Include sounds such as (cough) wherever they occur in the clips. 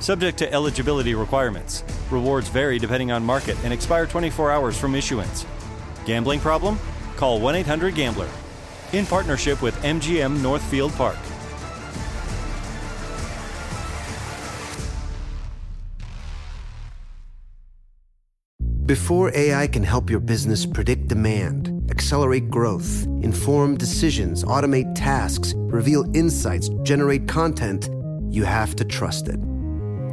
Subject to eligibility requirements. Rewards vary depending on market and expire 24 hours from issuance. Gambling problem? Call 1 800 Gambler. In partnership with MGM Northfield Park. Before AI can help your business predict demand, accelerate growth, inform decisions, automate tasks, reveal insights, generate content, you have to trust it.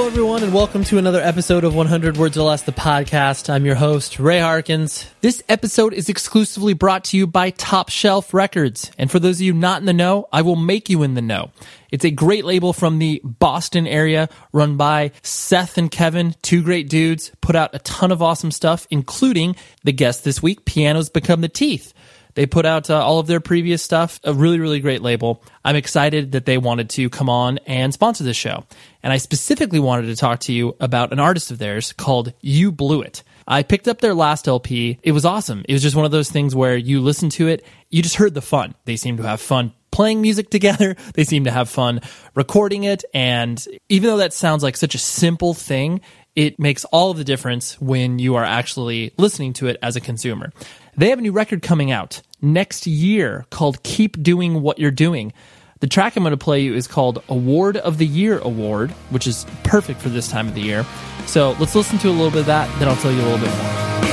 Hello, everyone, and welcome to another episode of 100 Words or Less, the podcast. I'm your host, Ray Harkins. This episode is exclusively brought to you by Top Shelf Records. And for those of you not in the know, I will make you in the know. It's a great label from the Boston area run by Seth and Kevin, two great dudes, put out a ton of awesome stuff, including the guest this week, Pianos Become the Teeth. They put out uh, all of their previous stuff, a really, really great label. I'm excited that they wanted to come on and sponsor this show. And I specifically wanted to talk to you about an artist of theirs called You Blew It. I picked up their last LP. It was awesome. It was just one of those things where you listen to it, you just heard the fun. They seem to have fun playing music (laughs) together. They seem to have fun recording it. And even though that sounds like such a simple thing, it makes all of the difference when you are actually listening to it as a consumer. They have a new record coming out next year called Keep Doing What You're Doing. The track I'm going to play you is called Award of the Year Award, which is perfect for this time of the year. So let's listen to a little bit of that, then I'll tell you a little bit more.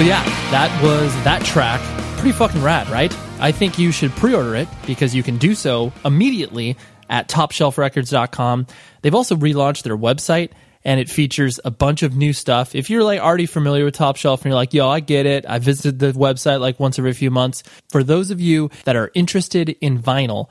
So yeah, that was that track. Pretty fucking rad, right? I think you should pre-order it because you can do so immediately at topshelfrecords.com. They've also relaunched their website and it features a bunch of new stuff. If you're like already familiar with Top Shelf and you're like, yo, I get it. I visited the website like once every few months. For those of you that are interested in vinyl,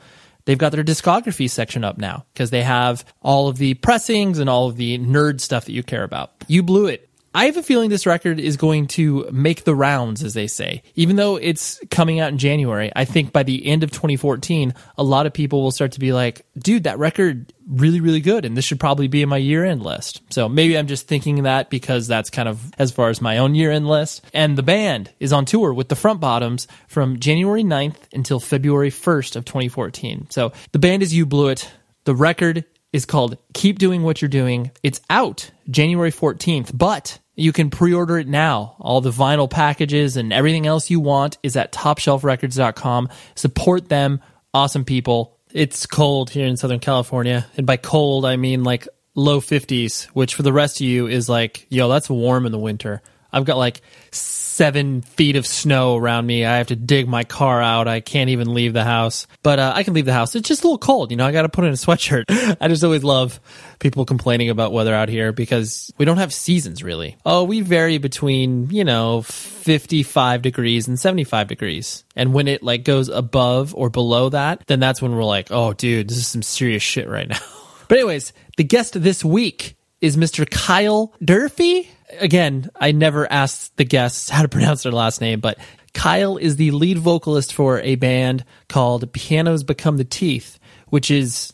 they've got their discography section up now because they have all of the pressings and all of the nerd stuff that you care about. You blew it I have a feeling this record is going to make the rounds, as they say. Even though it's coming out in January, I think by the end of 2014, a lot of people will start to be like, dude, that record really, really good, and this should probably be in my year end list. So maybe I'm just thinking that because that's kind of as far as my own year end list. And the band is on tour with the Front Bottoms from January 9th until February 1st of 2014. So the band is You Blew It. The record is called Keep Doing What You're Doing. It's out January 14th, but you can pre-order it now. All the vinyl packages and everything else you want is at topshelfrecords.com. Support them. Awesome people. It's cold here in Southern California. And by cold, I mean like low 50s, which for the rest of you is like, yo, that's warm in the winter. I've got like seven feet of snow around me. I have to dig my car out. I can't even leave the house, but uh, I can leave the house. It's just a little cold, you know. I got to put in a sweatshirt. (laughs) I just always love people complaining about weather out here because we don't have seasons really. Oh, we vary between you know 55 degrees and 75 degrees, and when it like goes above or below that, then that's when we're like, oh, dude, this is some serious shit right now. (laughs) But anyways, the guest this week is Mr. Kyle Durfee again, I never asked the guests how to (laughs) pronounce their last name, but Kyle is the lead vocalist for a band called Pianos Become the Teeth, which is,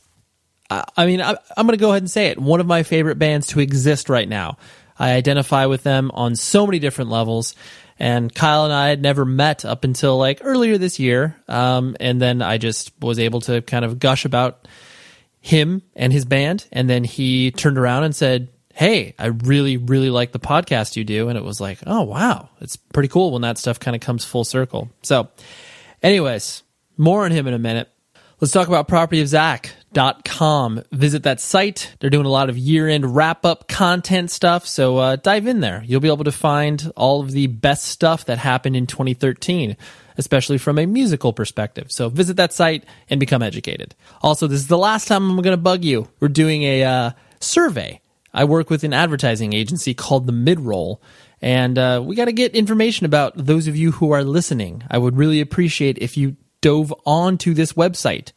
I mean, I, am going to go ahead and say it, one of my favorite bands to exist right now. I identify with them on so many different levels. And Kyle and I had never met up until like earlier this year. Um, and then I just was able to kind of gush about him and his band. And then he turned around and said, hey, I really, really like the podcast you do. And it was like, oh, wow. It's pretty cool when that stuff kind of comes full circle. So, anyways, more on him in a minute. Let's talk about propertyofzach.com. Visit that site. They're doing a lot of year end wrap up content stuff. So uh, dive in there. You'll be able to find all of the best stuff that happened in 2013, especially from a musical perspective. So visit that site and become educated. Also, this is the last time I'm going to bug you. We're doing a uh, survey I work with an advertising agency called the Midroll, and uh, we got to get information about those of you who are listening. I would really appreciate if you dove onto this website,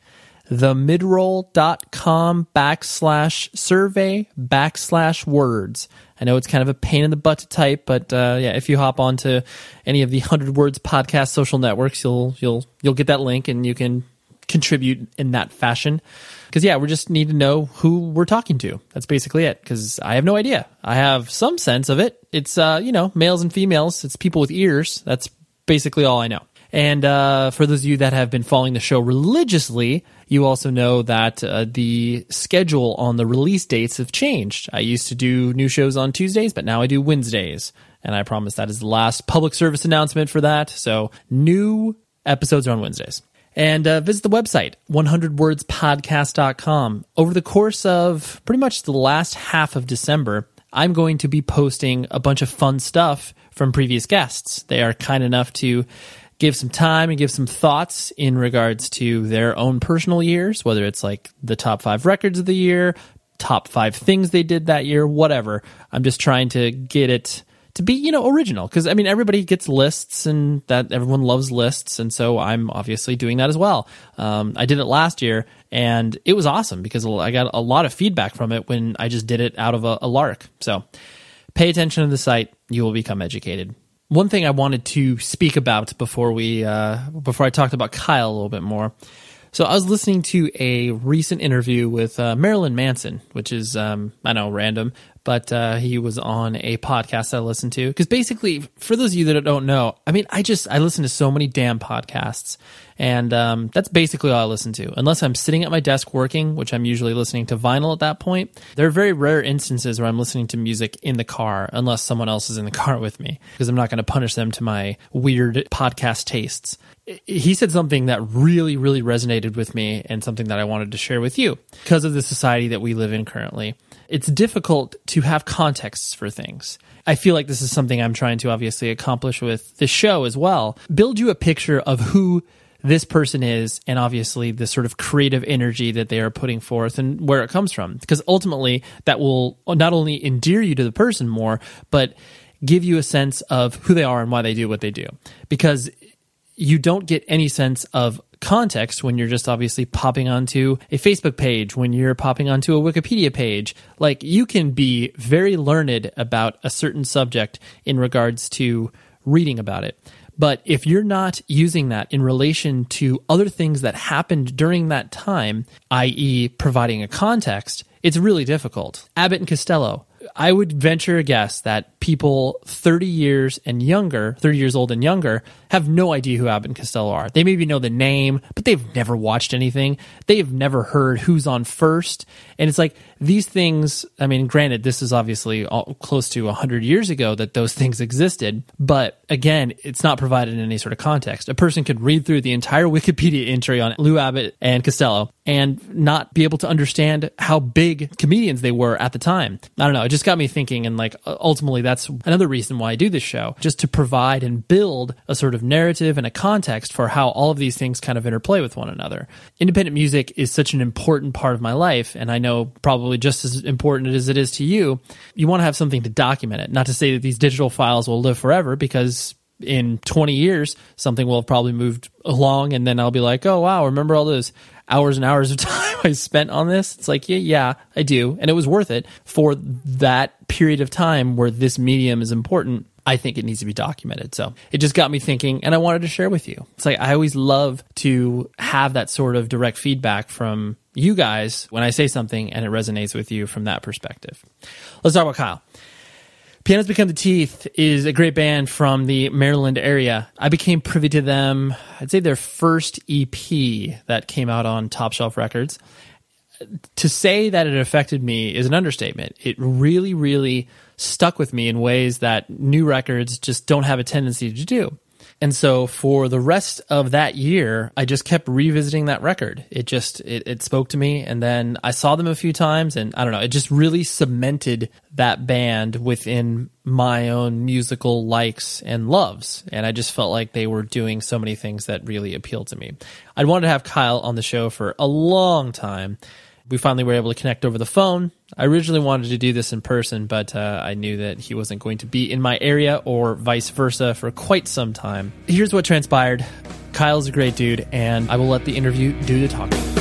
themidroll.com backslash survey backslash words. I know it's kind of a pain in the butt to type, but uh, yeah, if you hop onto any of the Hundred Words podcast social networks, you'll you'll you'll get that link and you can contribute in that fashion. Because yeah, we just need to know who we're talking to. That's basically it. Because I have no idea. I have some sense of it. It's uh, you know, males and females. It's people with ears. That's basically all I know. And uh, for those of you that have been following the show religiously, you also know that uh, the schedule on the release dates have changed. I used to do new shows on Tuesdays, but now I do Wednesdays. And I promise that is the last public service announcement for that. So new episodes are on Wednesdays and uh, visit the website 100wordspodcast.com over the course of pretty much the last half of december i'm going to be posting a bunch of fun stuff from previous guests. They are kind enough to give some time and give some thoughts in regards to their own personal years whether it's like the top five records of the year top five things they did that year whatever. I'm just trying to get it to be you know original because i mean everybody gets lists and that everyone loves lists and so i'm obviously doing that as well. Um, i did it last year and it was awesome because i got a lot of feedback from it when i just did it out of a, a lark. So pay attention to the site. You will become educated. One thing i wanted to speak about before we uh, before i talked about kyle a little bit more. So I was listening to a recent interview with uh, Marilyn Manson, which is um, I know random, but uh, he was on a podcast I listened to. Because basically, for those of you that don't know, I mean, I just I listen to so many damn podcasts, and um, that's basically all I listen to. Unless I'm sitting at my desk working, which I'm usually listening to vinyl at that point. There are very rare instances where I'm listening to music in the car, unless someone else is in the (laughs) car with me, because I'm not going to punish them to my weird podcast tastes he said something that really, really resonated with me and something that I wanted to share with you because of the society that we live in currently it's difficult to have contexts for things. I feel like this is something I'm trying to obviously accomplish with this show as well. Build you a picture of who this person is and obviously the sort of creative energy that they are putting forth and where it comes from. Because ultimately, that will not only endear you to the person more, but give you a sense of who they are and why they do what they do. Because you don't get any sense of context when you're just obviously popping onto a Facebook page, when you're popping onto a Wikipedia page. Like you can be very learned about a certain subject in regards to reading about it. But if you're not using that in relation to other things that happened during that time, i.e., providing a context, it's really difficult. Abbott and Costello, I would venture a guess that people 30 years and younger, 30 years old and younger, have no idea who Abbott and Costello are. They maybe know the name, but they've never watched anything. They've never heard who's on first. And it's like these things, I mean, granted, this is obviously close to 100 years ago that those things existed, but again, it's not provided in any sort of context. A person could read through the entire Wikipedia entry on Lou Abbott and Costello and not be able to understand how big comedians they were at the time. I don't know. It just got me thinking. And like, ultimately, that's another reason why I do this show, just to provide and build a sort of narrative and a context for how all of these things kind of interplay with one another. Independent music is such an important part of my life. And I know probably just as important as it is to you, you want to have something to document it. Not to say that these digital files will live forever because in 20 years, something will have probably moved along and then I'll be like, oh, wow, remember all those hours and hours of (laughs) time I spent on this? It's like, yeah, yeah, I do. And it was worth it for that period of time where this medium is important. I think it needs to be documented. So it just got me thinking and I wanted to share with you. It's like I always love to have that sort of direct feedback from you guys when I say something and it resonates with you from that perspective. Let's talk about Kyle. Pianos Become the Teeth is a great band from the Maryland area. I became privy to them, I'd say their first EP that came out on Top Shelf Records. To say that it affected me is an understatement. It really, really stuck with me in ways that new records just don't have a tendency to do. And so for the rest of that year, I just kept revisiting that record. It just it, it spoke to me, and then I saw them a few times, and I don't know, it just really cemented that band within my own musical likes and loves. And I just felt like they were doing so many things that really appealed to me. I'd wanted to have Kyle on the show for a long time we finally were able to connect over the phone. I originally wanted to do this in person, but uh, I knew that he wasn't going to be in my area or vice versa for quite some time. Here's what transpired Kyle's a great dude, and I will let the interview do the talking.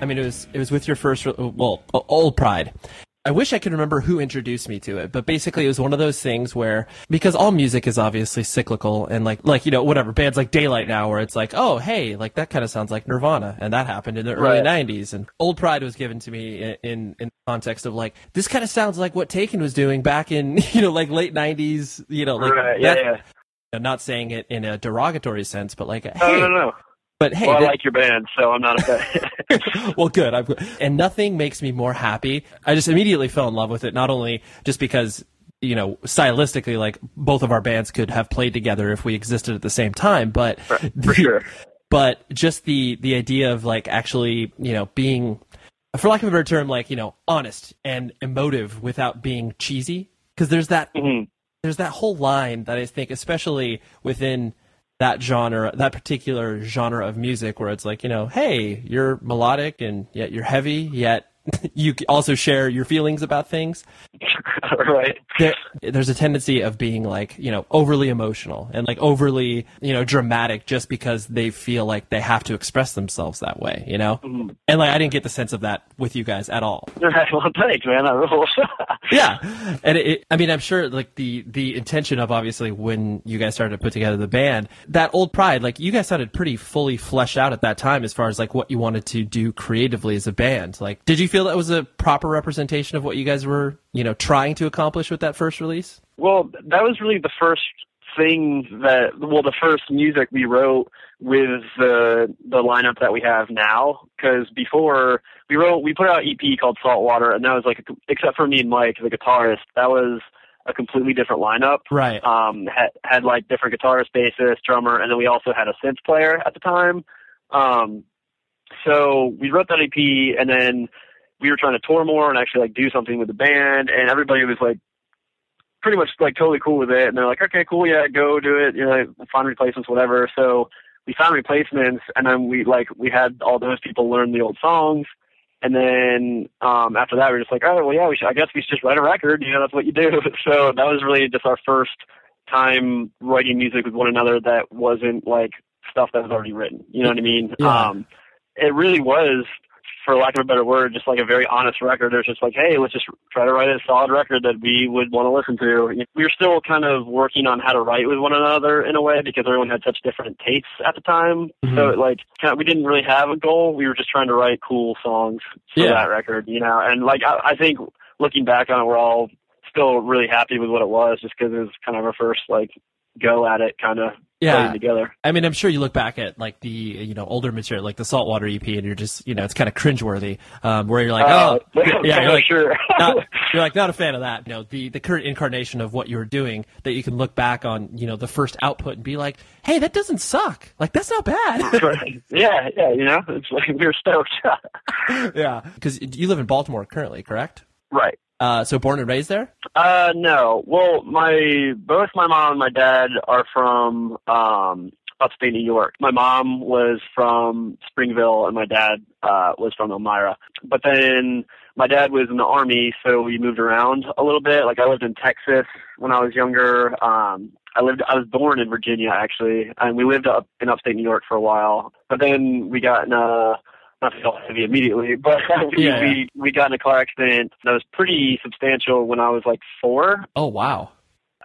I mean, it was it was with your first well, Old Pride. I wish I could remember who introduced me to it, but basically it was one of those things where because all music is obviously cyclical and like like you know whatever bands like Daylight now where it's like oh hey like that kind of sounds like Nirvana and that happened in the early right. 90s and Old Pride was given to me in in, in context of like this kind of sounds like what Taken was doing back in (laughs) you know like late 90s you know like right. yeah, yeah. I'm not saying it in a derogatory sense, but like, hey, no, no, no. But hey, well, I like your band, so I'm not a fan. (laughs) well, good. I'm, and nothing makes me more happy. I just immediately fell in love with it. Not only just because you know stylistically, like both of our bands could have played together if we existed at the same time, but for, for the, sure. But just the the idea of like actually, you know, being, for lack of a better term, like you know, honest and emotive without being cheesy. Because there's that mm-hmm. there's that whole line that I think, especially within that genre, that particular genre of music where it's like, you know, hey, you're melodic and yet you're heavy, yet (laughs) you also share your feelings about things. (laughs) right. There, there's a tendency of being like, you know, overly emotional and like overly, you know, dramatic just because they feel like they have to express themselves that way, you know? Mm-hmm. And like, I didn't get the sense of that with you guys at all. (laughs) well, thanks, man. I yeah. And it, it, I mean, I'm sure like the, the intention of obviously when you guys started to put together the band, that old pride, like you guys sounded pretty fully fleshed out at that time as far as like what you wanted to do creatively as a band. Like, did you feel that was a proper representation of what you guys were, you know, trying to accomplish with that first release? Well, that was really the first thing that well the first music we wrote with the the lineup that we have now. Because before we wrote we put out an EP called Saltwater and that was like a, except for me and Mike the guitarist that was a completely different lineup. Right. Um had had like different guitarist bassist drummer and then we also had a synth player at the time. Um, so we wrote that EP, and then we were trying to tour more and actually like do something with the band, and everybody was like pretty much like totally cool with it, and they're like, okay, cool, yeah, go do it, you know, find replacements, whatever. So we found replacements, and then we like we had all those people learn the old songs. And then um, after that, we were just like, oh well, yeah, we should, I guess we should just write a record. You know, that's what you do. (laughs) So that was really just our first time writing music with one another that wasn't like stuff that was already written. You know what I mean? Yeah. Um, it really was, for lack of a better word, just like a very honest record. It was just like, hey, let's just try to write a solid record that we would want to listen to. We were still kind of working on how to write with one another in a way because everyone had such different tastes at the time. Mhm. So like, kind of, we didn't really have a goal. We were just trying to write cool songs for Yeah. that record, you know. And like, I, I think looking back on it, we're all still really happy with what it was, just because it was kind of our first like go at it, kind of Yeah. together. I mean, I'm sure you look back at like the you know older material, like the Saltwater EP, and you're just you know it's kind of cringeworthy, um, where you're like, Uh, oh, (laughs) yeah, you're like, sure. not, (laughs) you're like not a fan of that. You know, the the current incarnation of what you're doing that you can look back on, you know, the first output and be like, hey, that doesn't suck. Like that's not bad. Right. yeah, yeah, you know, it's like (laughs) we're stoked. yeah, because you live in Baltimore currently, correct? right. Uh, so born and raised there. Uh, no. Well, my both my mom and my dad are from um upstate New York. My mom was from Springville, and my dad uh was from Elmira. But then my dad was in the army, so we moved around a little bit. Like I lived in Texas when I was younger. Um, I lived. I was born in Virginia actually, and we lived up in upstate New York for a while. But then we got in a not heavy immediately, (laughs) but we, Yeah. we we got in a car accident that was pretty substantial when I was like four. Oh wow.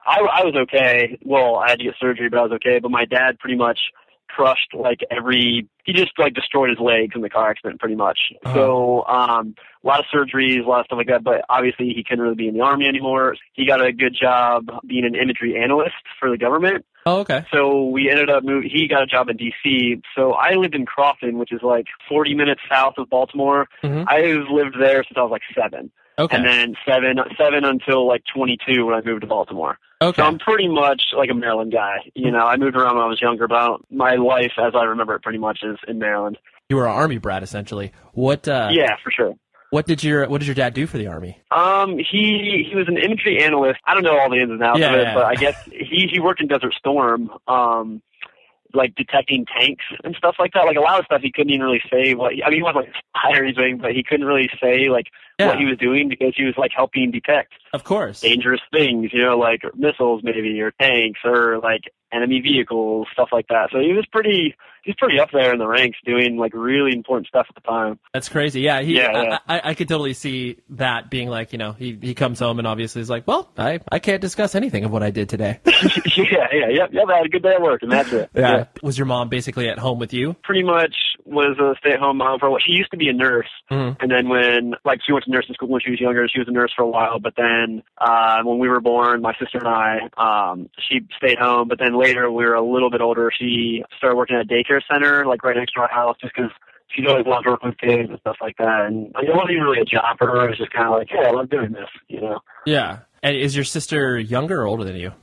I, I was okay. Well, I had to get surgery, but I was okay. But my dad pretty much crushed like every. He just like destroyed his legs in the car accident, pretty much. Uh-huh. So um, a lot of surgeries, a lot of stuff like that. But obviously, he couldn't really be in the army anymore. He got a good job being an imagery analyst for the government. Oh okay. So we ended up moving. He got a job in D.C. So I lived in Crofton, which is like 40 minutes south of Baltimore. Mhm. I've lived there since I was like seven, Okay. and then seven seven until like 22 when I moved to Baltimore. okay. So I'm pretty much like a Maryland guy. You know, I moved around when I was younger, but my life, as I remember it, pretty much is in Maryland. you were an army brat essentially. What? Uh, yeah, for sure. What did your What did your dad do for the army? Um, he he was an imagery analyst. I don't know all the ins and outs Yeah, of it, yeah. but I guess he he worked in Desert Storm. Um, like detecting tanks and stuff like that. Like a lot of stuff he couldn't even really say what. I mean, he wasn't like (laughs) a spy or anything, but he couldn't really say like Yeah. what he was doing because he was like helping detect Of course. dangerous things, you know, like missiles maybe or tanks or like enemy vehicles, stuff like that. So he was pretty he's pretty up there in the ranks doing like really important stuff at the time. That's crazy. Yeah, he, Yeah, yeah. I, I, I could totally see that being like, you know, he, he comes home and obviously is like, well, I, I can't discuss anything of what I did today. (laughs) yeah, yeah, yep, yep, I had a good day at work and that's it. Yeah, Was your mom basically at home with you? Pretty much was a stay at home mom for a while. She used to be a nurse Mhm. and then when like she went to nursing school when she was younger, she was a nurse for a while, but then uh when we were born, my sister and I, um, she stayed home, but then later we were a little bit older, she started working at a daycare center, like right next to our house, just because she's always loved working with kids and stuff like that. And like, it wasn't even really a job for her. It was just kind of like, hey, I love doing this, you know. Yeah. And is your sister younger or older than you?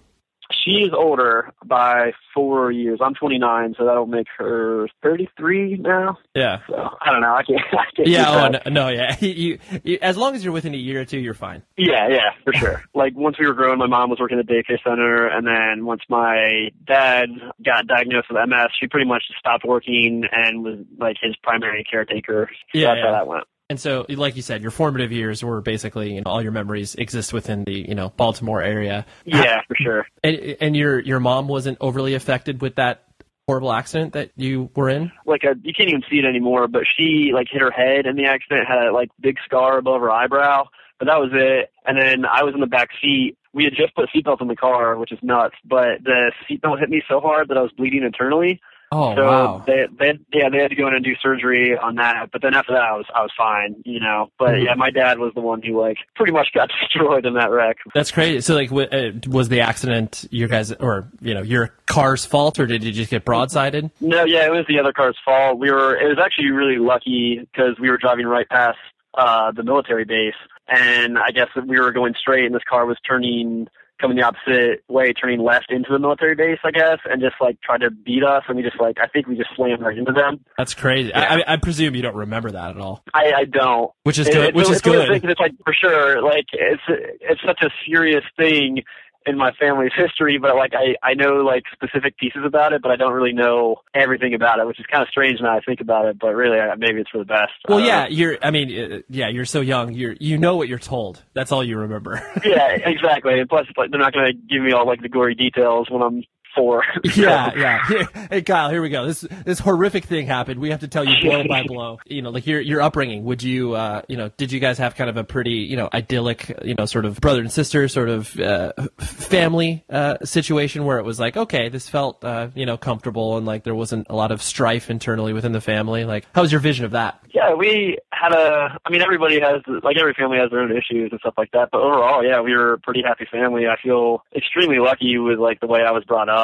She is older by four years. I'm 29, so that'll make her 33 now. Yeah. So I don't know. I can't. (laughs) I can't Yeah. Oh, no, no yeah. (laughs) You, you, as long as you're within a year or two, you're fine. Yeah, yeah, for sure. (laughs) like once we were growing, my mom was working at a daycare center, and then once my dad got diagnosed with MS, she pretty much stopped working and was like his primary caretaker. So Yeah, that's yeah. how that went. And so, like you said, your formative years were basically, you know, all your memories exist within the, you know, Baltimore area. Yeah, for sure. And, and your, your mom wasn't overly affected with that horrible accident that you were in? Like a, you can't even see it anymore, but she like hit her head in the accident, had a like big scar above her eyebrow, but that was it. And then I was in the back seat. We had just put seatbelts in the car, which is nuts, but the seatbelt hit me so hard that I was bleeding internally. Oh, so wow. they they yeah they had to go in and do surgery on that. But then after that I was I was fine, you know. But Mhm. yeah, my dad was the one who like pretty much got (laughs) destroyed in that wreck. That's crazy. So, like, w- uh, was the accident your guys, or you know, your car's fault, or did you just get broadsided? No, yeah, it was the other car's fault. We were it was actually really lucky because we were driving right past uh the military base, and I guess that we were going straight, and this car was turning coming the opposite way, turning left into the military base, I guess, and just like tried to beat us. And we just like, I think we just slammed right into them. That's crazy. I, I, I presume you don't remember that at all. I, I don't. Which is It- good. It's, which is it's of those good. that's like for sure, like it's it's such a serious thing in my family's history, but like I I know like specific pieces about it, but I don't really know everything about it, which is kind of strange now I think about it. But really, I, maybe it's for the best. Well, yeah, know. you're. I mean, uh, yeah, you're so young. You're. You know what you're told. That's all you remember. (laughs) yeah, exactly. And plus, like they're not going to give me all like the gory details when I'm four. (laughs) yeah, yeah. Hey, Kyle, here we go. This this horrific thing happened. We have to tell you blow by (laughs) blow. You know, like your your upbringing. Would you, uh, you know, did you guys have kind of a pretty, you know, idyllic, you know, sort of brother and sister sort of uh, family uh, situation where it was like, okay, this felt, uh, you know, comfortable and like there wasn't a lot of strife internally within the family. Like, how was your vision of that? Yeah, we had a. I mean, everybody has like every family has their own issues and stuff like that. But overall, yeah, we were a pretty happy family. I feel extremely lucky with like the way I was brought up.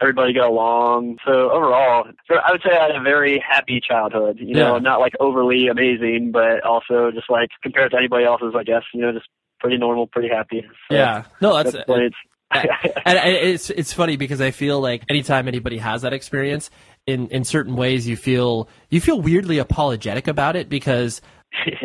Everybody got along. So overall, so I would say I had a very happy childhood. You know, not like overly amazing, but also just like compared to anybody else's, I guess. You know, just pretty normal, pretty happy. So Yeah, no, that's. that's it's. (laughs) (laughs) and it's it's funny because I feel like anytime anybody has that experience, in in certain ways, you feel you feel weirdly apologetic about it because.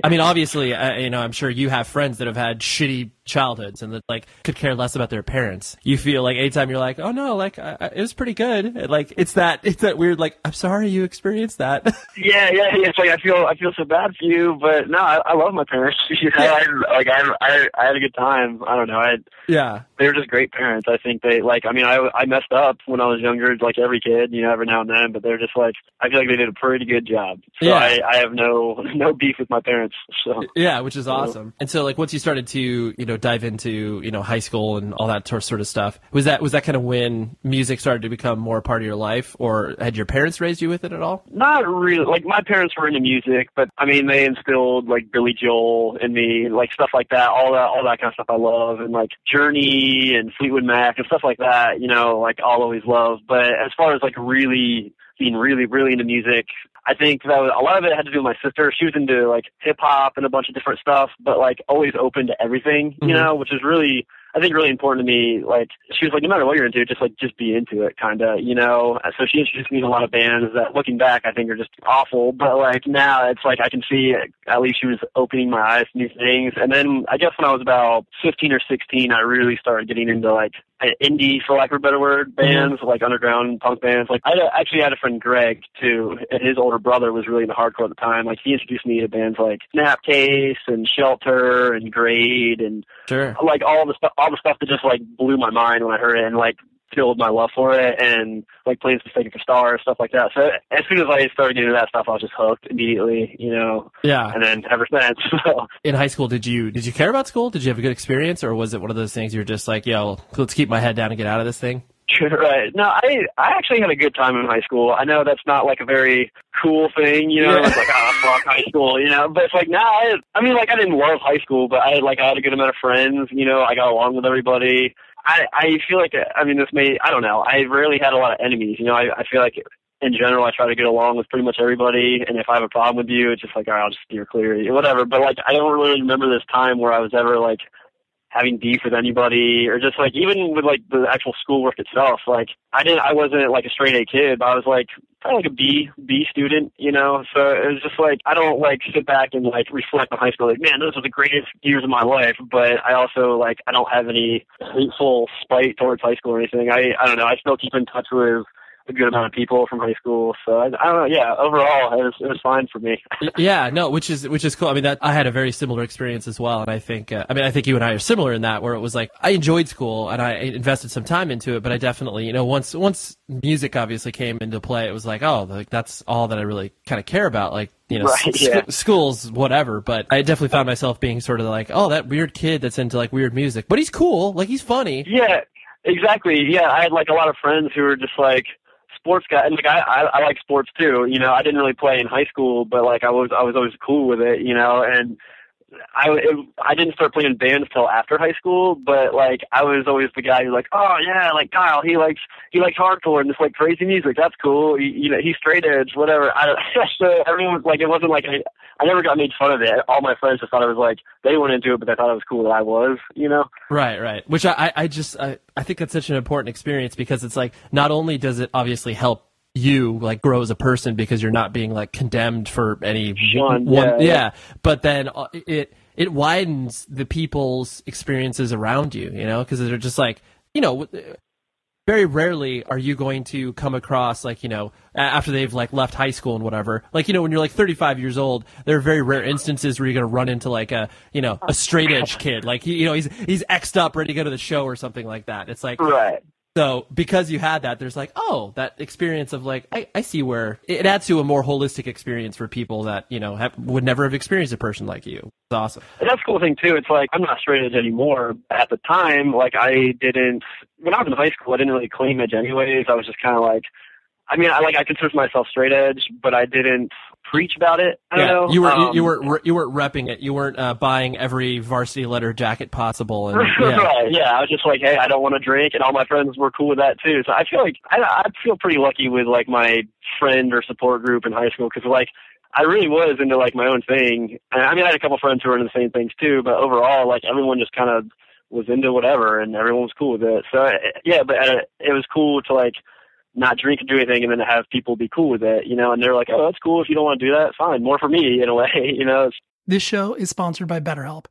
I mean, obviously, uh, you know, I'm sure you have friends that have had shitty childhoods and that like could care less about their parents. You feel like anytime you're like, oh no, like I, I, it was pretty good. And, like it's that it's that weird like I'm sorry you experienced that. (laughs) Yeah, yeah, yeah. It's like I feel I feel so bad for you, but no, I, I love my parents. (laughs) You know, I, like I, I I had a good time. I don't know. I yeah, they were just great parents. I think they like. I mean, I I messed up when I was younger, like every kid, you know, every now and then. But they're just like. I feel like they did a pretty good job. So Yeah. I I have no (laughs) no beef with my parents. So Yeah, which is awesome. And so, like, once you started to, you know, dive into, you know, high school and all that sort of stuff, was that was that kind of when music started to become more a part of your life, or had your parents raised you with it at all? not really. Like my parents were into music, but I mean, they instilled like Billy Joel in me, like stuff like that. All that all that kind of stuff I love, and like Journey and Fleetwood Mac and stuff like that. You know, like I'll always love. But as far as like really being really really into music. I think that was, a lot of it had to do with my sister. She was into like hip hop and a bunch of different stuff, but like always open to everything, you Mhm. know, which is really I think really important to me. Like she was like, no matter what you're into, just like just be into it, kind of, you know. So she introduced me to a lot of bands that, looking back, I think are just awful. But like now, it's like I can see at least she was opening my eyes to new things. And then I guess when I was about 15 or 16, I really started getting into like Uh, indie, for lack of a better word, mm-hmm. bands like underground punk bands. Like I actually had a friend Greg too, and his older brother was really into hardcore at the time. Like he introduced me to bands like Snapcase and Shelter and Grade and Sure. like all the stuff, all the stuff that just like blew my mind when I heard it, and like filled my love for it, and like Planes Mistaken for Stars, stuff like that. So as soon as I started getting into that stuff, I was just hooked immediately, you know. Yeah. And then ever since, (laughs) so In high school, did you did you care about school? Did you have a good experience, or was it one of those things you're just like, yo, let's keep my head down and get out of this thing? Sure, right. No, I I actually had a good time in high school. I know that's not like a very cool thing, you know. Yeah. It's like ah fuck high school, you know. But it's like nah. I, I mean, like I didn't love high school, but I had like I had a good amount of friends. You know, I got along with everybody. I I feel like I mean this may I don't know. I rarely had a lot of enemies. You know, I I feel like. In general, I try to get along with pretty much everybody, and if I have a problem with you, it's just like, all right, I'll just steer clear, whatever. But like, I don't really remember this time where I was ever like having beef with anybody or just like even with like the actual schoolwork itself like i didn't i wasn't like a straight a kid but i was like kind of like a b b student you know? So it was just like i don't like sit back and like reflect on high school like man those were the greatest years of my life but i also like i don't have any hateful spite towards high school or anything. I i don't know i still keep in touch with a good amount of people from high school so i, I don't know yeah overall it was it was fine for me (laughs) yeah, no, which is which is cool. I mean, that I had a very similar experience as well, and I think uh, I mean I think you and I are similar in that where it was like I enjoyed school and I invested some time into it, but I definitely you know once once music obviously came into play, it was like oh like that's all that I really kind of care about, like. You know, Right, yeah. sc- schools, whatever. But I definitely found myself being sort of like, oh, that weird kid that's into like weird music, but he's cool, like he's funny. Yeah, exactly. Yeah, I had like a lot of friends who were just like sports guy, and like I, I I like sports too. You know, I didn't really play in high school, but like I was I was always cool with it. You know, and I it, I didn't start playing bands till after high school, but like I was always the guy who's like, oh yeah, like Kyle, he likes he likes hardcore and this like crazy music. That's cool. He, you know, he's straight edge, whatever. I don't, (laughs) so everyone like it wasn't like I, I never got made fun of it. All my friends just thought I was like they went into it, but they thought it was cool that I was, you know. Right, right. Which I I just I I think that's such an important experience because it's like not only does it obviously help you like grow as a person because you're not being like condemned for any one, yeah, yeah, yeah. but then uh, it it widens the people's experiences around you you know because they're just like you know very rarely are you going to come across like you know after they've like left high school and whatever like you know when you're like 35 years old there are very rare instances where you're going to run into like a you know a straight edge kid like you know he's he's xed up ready to go to the show or something like that. It's like right so because you had that, there's like, oh, that experience of like, I, I see where it adds to a more holistic experience for people that, you know, have, would never have experienced a person like you. It's awesome. And that's the cool thing too. It's like, I'm not straight edge anymore. At the time, like I didn't, when I was in high school, I didn't really claim edge anyways. I was just kind of like, I mean, I like I consider myself straight edge, but I didn't preach about it. I yeah, know. you were um, you were you weren't repping it. You weren't uh, buying every varsity letter jacket possible. And (laughs) yeah. right, yeah. I was just like, hey, I don't want to drink, and all my friends were cool with that too. So I feel like I, I feel pretty lucky with like my friend or support group in high school because like I really was into like my own thing. I mean, I had a couple friends who were into the same things too, but overall, like everyone just kind of was into whatever, and everyone was cool with it. So yeah, but uh, it was cool to like not drink and do anything and then have people be cool with it, you know, and they're like, oh, that's cool. If you don't want to do that, fine. More for me (laughs) in a way, you know. This show is sponsored by BetterHelp.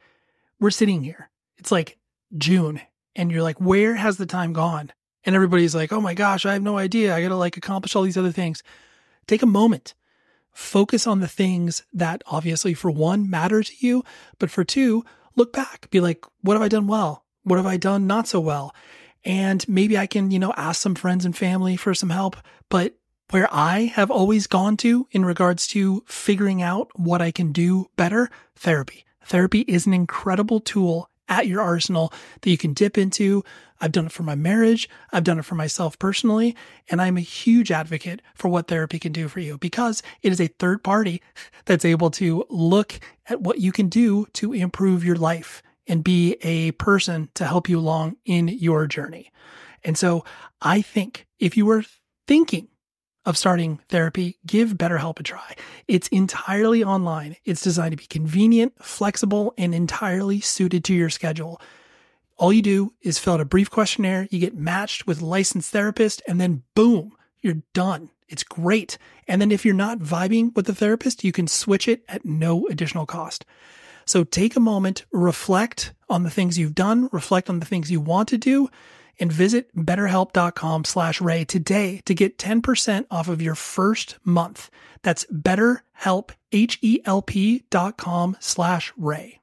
We're sitting here. It's like June and you're like, where has the time gone? And everybody's like, oh my gosh, I have no idea. I got to like accomplish all these other things. Take a moment. Focus on the things that obviously for one matter to you, but for two, look back. Be like, what have I done well? What have I done not so well? And maybe I can, you know, ask some friends and family for some help. But where I have always gone to in regards to figuring out what I can do better, therapy. Therapy is an incredible tool at your arsenal that you can dip into. I've done it for my marriage. I've done it for myself personally. And I'm a huge advocate for what therapy can do for you because it is a third party (laughs) that's able to look at what you can do to improve your life and be a person to help you along in your journey. And so I think if you were thinking of starting therapy, give BetterHelp a try. It's entirely online. It's designed to be convenient, flexible, and entirely suited to your schedule. All you do is fill out a brief questionnaire, you get matched with a licensed therapist, and then boom, you're done. It's great. And then if you're not vibing with the therapist, you can switch it at no additional cost. So take a moment, reflect on the things you've done, reflect on the things you want to do, and visit betterhelp.com slash ray today to get 10% off of your first month. That's betterhelp, H-E-L-P dot com slash ray.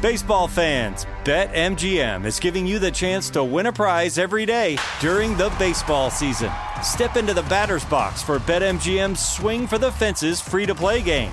Baseball fans, BetMGM is giving you the chance to win a prize every day during the baseball season. Step into the batter's box for BetMGM's Swing for the Fences free to play game.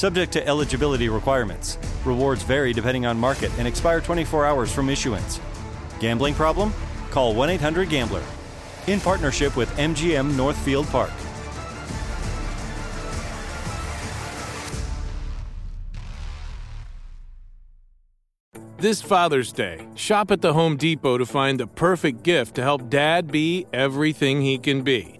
Subject to eligibility requirements. Rewards vary depending on market and expire 24 hours from issuance. Gambling problem? Call 1 800 Gambler. In partnership with MGM Northfield Park. This Father's Day, shop at the Home Depot to find the perfect gift to help dad be everything he can be.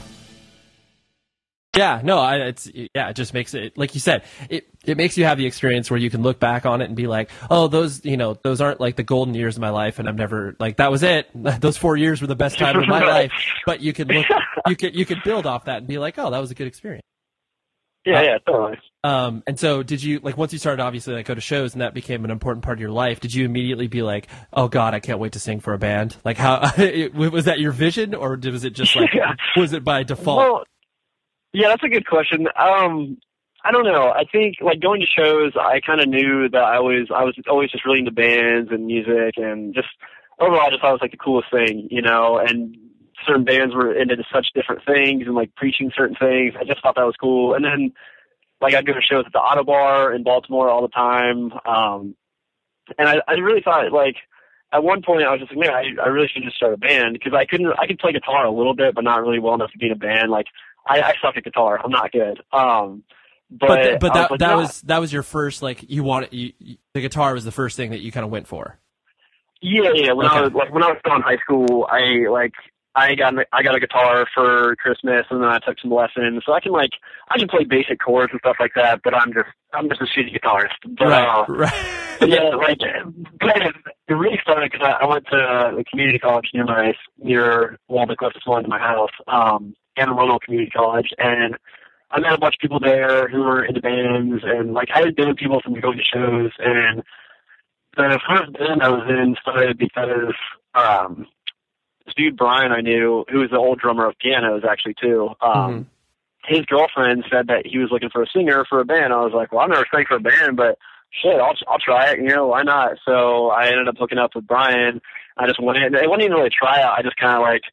Yeah, no, I, it's yeah, it just makes it like you said, it it makes you have the experience where you can look back on it and be like, oh, those you know those aren't like the golden years of my life, and I'm never like that was it. (laughs) Those four years were the best time of my (laughs) life. But you can look, (laughs) you can you can build off that and be like, oh, that was a good experience. Yeah, yeah, totally. Um, and so did you like once you started obviously like go to shows and that became an important part of your life? Did you immediately be like, oh God, I can't wait to sing for a band? Like how was that your vision, or was it just like Yeah. was it by default? Well, yeah, that's a good question. Um, I don't know. I think like going to shows, I kind of knew that I was I was always just really into bands and music and just overall, I just thought it was like the coolest thing, you know. And certain bands were into such different things and like preaching certain things. I just thought that was cool. And then like I'd go to shows at the Ottobar in Baltimore all the time. Um, and I, I really thought like at one point I was just like, man, I, I really should just start a band because I couldn't, I could play guitar a little bit, but not really well enough to be in a band. Like I, I suck at guitar. I'm not good. Um, but, but th- but I that like, that "No, was that was your first like you wanted you, you, the guitar was the first thing that you kind of went for. Yeah, yeah. When I was like when I was still in high school, I like I got I got a guitar for Christmas, and then I took some lessons. So I can like I can play basic chords and stuff like that. But I'm just I'm just a shitty guitarist. But, uh, (laughs) right. yeah, like but it really started because I, I went to a community college near my near well the closest one to my house, um, Arundel Community College, and I met a bunch of people there who were into bands, and like I had been with people from going to shows, and the first band I was in started because um, this dude Brian I knew, who was the old drummer of Pianos actually too. Um, His girlfriend said that he was looking for a singer for a band. I was like, well, I've never sang for a band, but shit, I'll I'll try it. You know, why not? So I ended up hooking up with Brian. I just went in. It wasn't even really a tryout. I just kind of like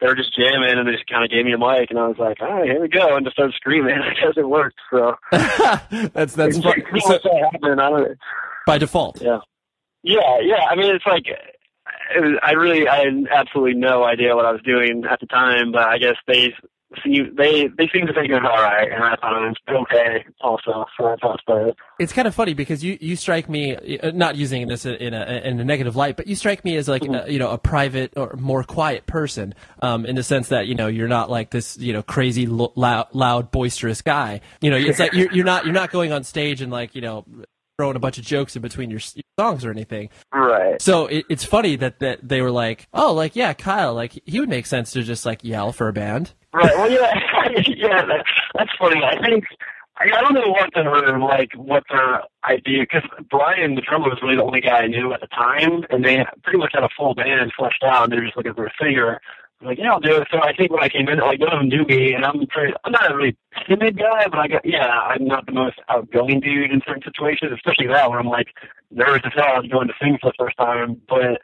they were just jamming and they just kind of gave me a mic and I was like, all right, here we go, and just started screaming. I guess (laughs) it worked. So (laughs) that's that's fun. cool So, that happened. I don't. by default. Yeah. Yeah, yeah. I mean, it's like it was, I really I had absolutely no idea what I was doing at the time, but I guess they see they they seemed to think it was all right, and I thought it was okay also. So I thought about it. It's kind of funny because you, you strike me uh, not using this in a in a negative light, but you strike me as like Mm-hmm. a, you know a private or more quiet person, um, in the sense that you know you're not like this you know crazy lo- loud, loud boisterous guy. You know, it's like you're, you're not you're not going on stage and like you know throwing a bunch of jokes in between your, your songs or anything. Right. So it, it's funny that that they were like, oh, like yeah, Kyle, like he would make sense to just like yell for a band. Right. Well, yeah, (laughs) yeah. That, that's funny. I think I, I don't know what their like what their idea because Brian, the drummer, was really the only guy I knew at the time, and they pretty much had a full band fleshed out, and they were just looking for a singer. I'm like, yeah, I'll do it. So I think when I came in, like none of them knew me, and I'm pretty, I'm not a really timid guy, but I got yeah, I'm not the most outgoing dude in certain situations, especially that where I'm like nervous as hell. Going to sing for the first time, but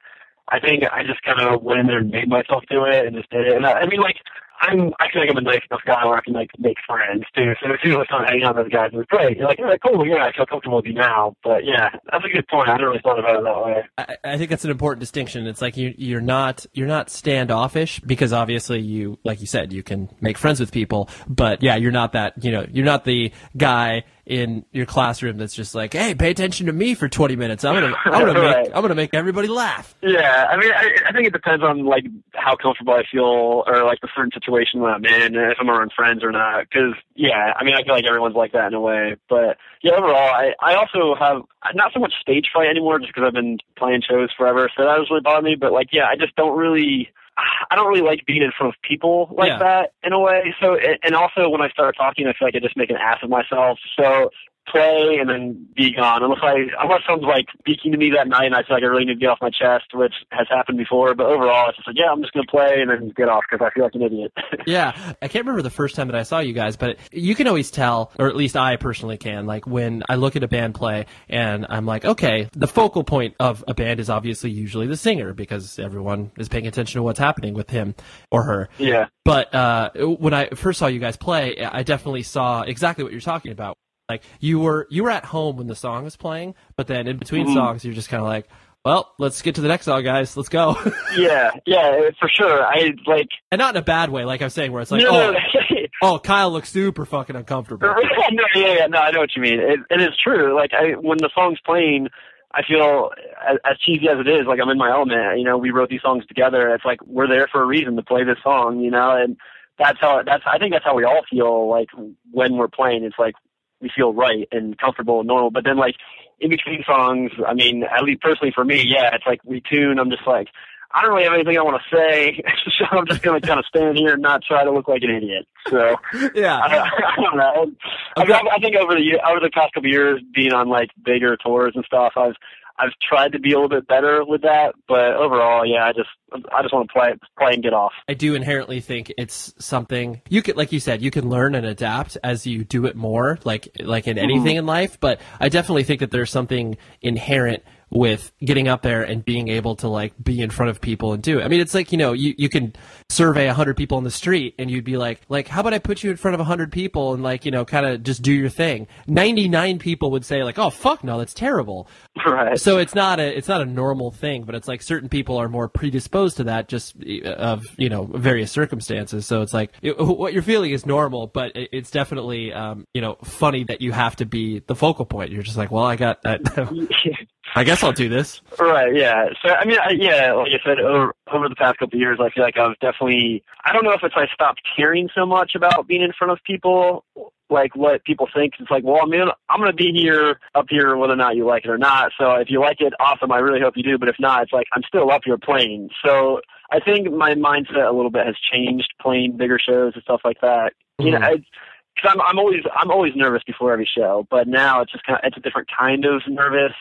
I think I just kind of went in there and made myself do it and just did it. And I, I mean, like, I'm, I feel like I'm a nice enough guy where I can, like, make friends, too. So as soon as I start hanging out with those guys, it was great. You're like, yeah, cool, yeah, I feel comfortable with you now. But yeah, that's a good point. I never really thought about it that way. I, I think that's an important distinction. It's like you, you're not you're not standoffish because obviously you, like you said, you can make friends with people. But yeah, you're not that. You know, you're not the guy in your classroom that's just like, hey, pay attention to me for 20 minutes. I'm gonna (laughs) I'm gonna Right. make I'm gonna make everybody laugh. Yeah, I mean, I, I think it depends on like how comfortable I feel, or like the certain situation that I'm in, if I'm around friends or not. Because yeah, I mean, I feel like everyone's like that in a way. But yeah, overall, I I also have not so much stage fright anymore, just because I've been playing shows forever. So that doesn't really bother me. But like, yeah, I just don't really. I don't really like being in front of people like Yeah. that in a way. So, and also when I start talking, I feel like I just make an ass of myself. So play and then be gone. Unless I unless someone's like speaking to me that night and I feel like I really need to get off my chest, which has happened before. But overall, it's just like, yeah, I'm just gonna play and then get off because I feel like an idiot. (laughs) Yeah, I can't remember the first time that I saw you guys, but you can always tell, or at least I personally can, like when I look at a band play and I'm like, okay, the focal point of a band is obviously usually the singer because everyone is paying attention to what's happening with him or her. yeah. But uh, when I first saw you guys play, I definitely saw exactly what you're talking about. Like you were you were at home when the song was playing, but then in between mm-hmm. songs, you're just kind of like, well, let's get to the next song, guys. Let's go. (laughs) yeah, yeah, eh, for sure. I like, and not in a bad way, like I'm saying, where it's like, no, oh, no, oh, Kyle looks super fucking uncomfortable. (laughs) no, yeah, yeah, no, I know what you mean. It, it is true. Like, I when the song's playing, I feel as, as cheesy as it is, like I'm in my element. You know, we wrote these songs together. It's like we're there for a reason to play this song. You know, and that's how that's I think that's how we all feel like when we're playing. It's like we feel right and comfortable and normal. But then like in between songs, I mean, at least personally for me, yeah, it's like we tune. I'm just like, I don't really have anything I want to say, (laughs) so I'm just gonna kind of stand here and not try to look like an idiot. So (laughs) yeah, I, (laughs) I don't know. I, mean, I think over the year, over the past couple of years, being on like bigger tours and stuff, I've I've tried to be a little bit better with that, but overall, yeah, I just I just want to play play and get off. I do inherently think it's something you could, like you said, you can learn and adapt as you do it more, like like in anything mm-hmm. in life. But I definitely think that there's something inherent with getting up there and being able to like be in front of people and do it. I mean, it's like, you know, you, you can survey a hundred people on the street and you'd be like, like, how about I put you in front of a hundred people and like, you know, kind of just do your thing. 99 people would say like, oh, fuck no, that's terrible. Right. So it's not a, it's not a normal thing, but it's like certain people are more predisposed to that just of, you know, various circumstances. So it's like it, what you're feeling is normal, but it, it's definitely, um, you know, funny that you have to be the focal point. You're just like, well, I got that. (laughs) (laughs) I guess I'll do this. Right. Yeah. So I mean, I, yeah, like I said, over over the past couple of years, I feel like I've definitely. I don't know if it's I stopped caring so much about being in front of people, like what people think. It's like, well, I mean, I'm going to be here up here whether or not you like it or not. So if you like it, awesome. I really hope you do. But if not, it's like I'm still up here playing. So I think my mindset a little bit has changed playing bigger shows and stuff like that. Mm-hmm. You know. I, Cause I'm, I'm always, I'm always nervous before every show, but now it's just kind of, it's a different kind of nervous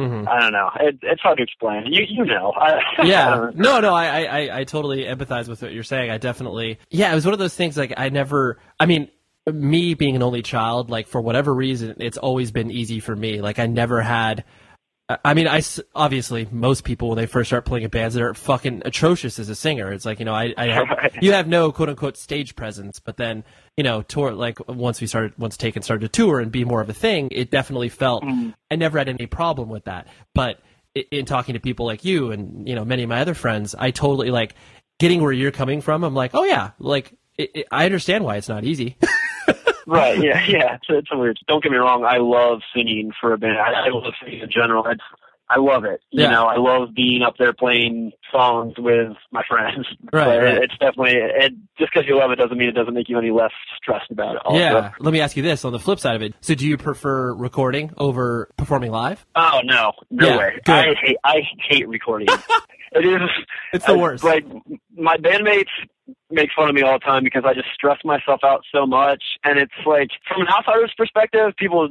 Mm-hmm. I don't know. It, it's hard to explain. You you know. I, (laughs) yeah. I no, no. I, I I totally empathize with what you're saying. I definitely. Yeah, it was one of those things. Like I never. I mean, me being an only child, like for whatever reason, it's always been easy for me. Like I never had I mean, I obviously most people when they first start playing in bands, they're fucking atrocious as a singer. It's like you know, I, I have, (laughs) you have no quote unquote stage presence, but then you know, tour like once we started, once Taken started to tour and be more of a thing, it definitely felt. Mm. I never had any problem with that, but in talking to people like you and you know many of my other friends, I totally like getting where you're coming from. I'm like, oh yeah, like it, it, I understand why it's not easy. (laughs) right. Yeah. Yeah. It's, it's weird. Don't get me wrong. I love singing for a band. I, I love singing in general. It's, I love it. You yeah. know, I love being up there playing songs with my friends. (laughs) Right. right. It's definitely it, just because you love it doesn't mean it doesn't make you any less stressed about it. Also. Yeah. Let me ask you this: on the flip side of it, so do you prefer recording over performing live? Oh no, no yeah, way. Good. I hate I hate recording. (laughs) it is. It's the worst. Like my bandmates make fun of me all the time because I just stress myself out so much. And it's like, from an outsider's perspective, people,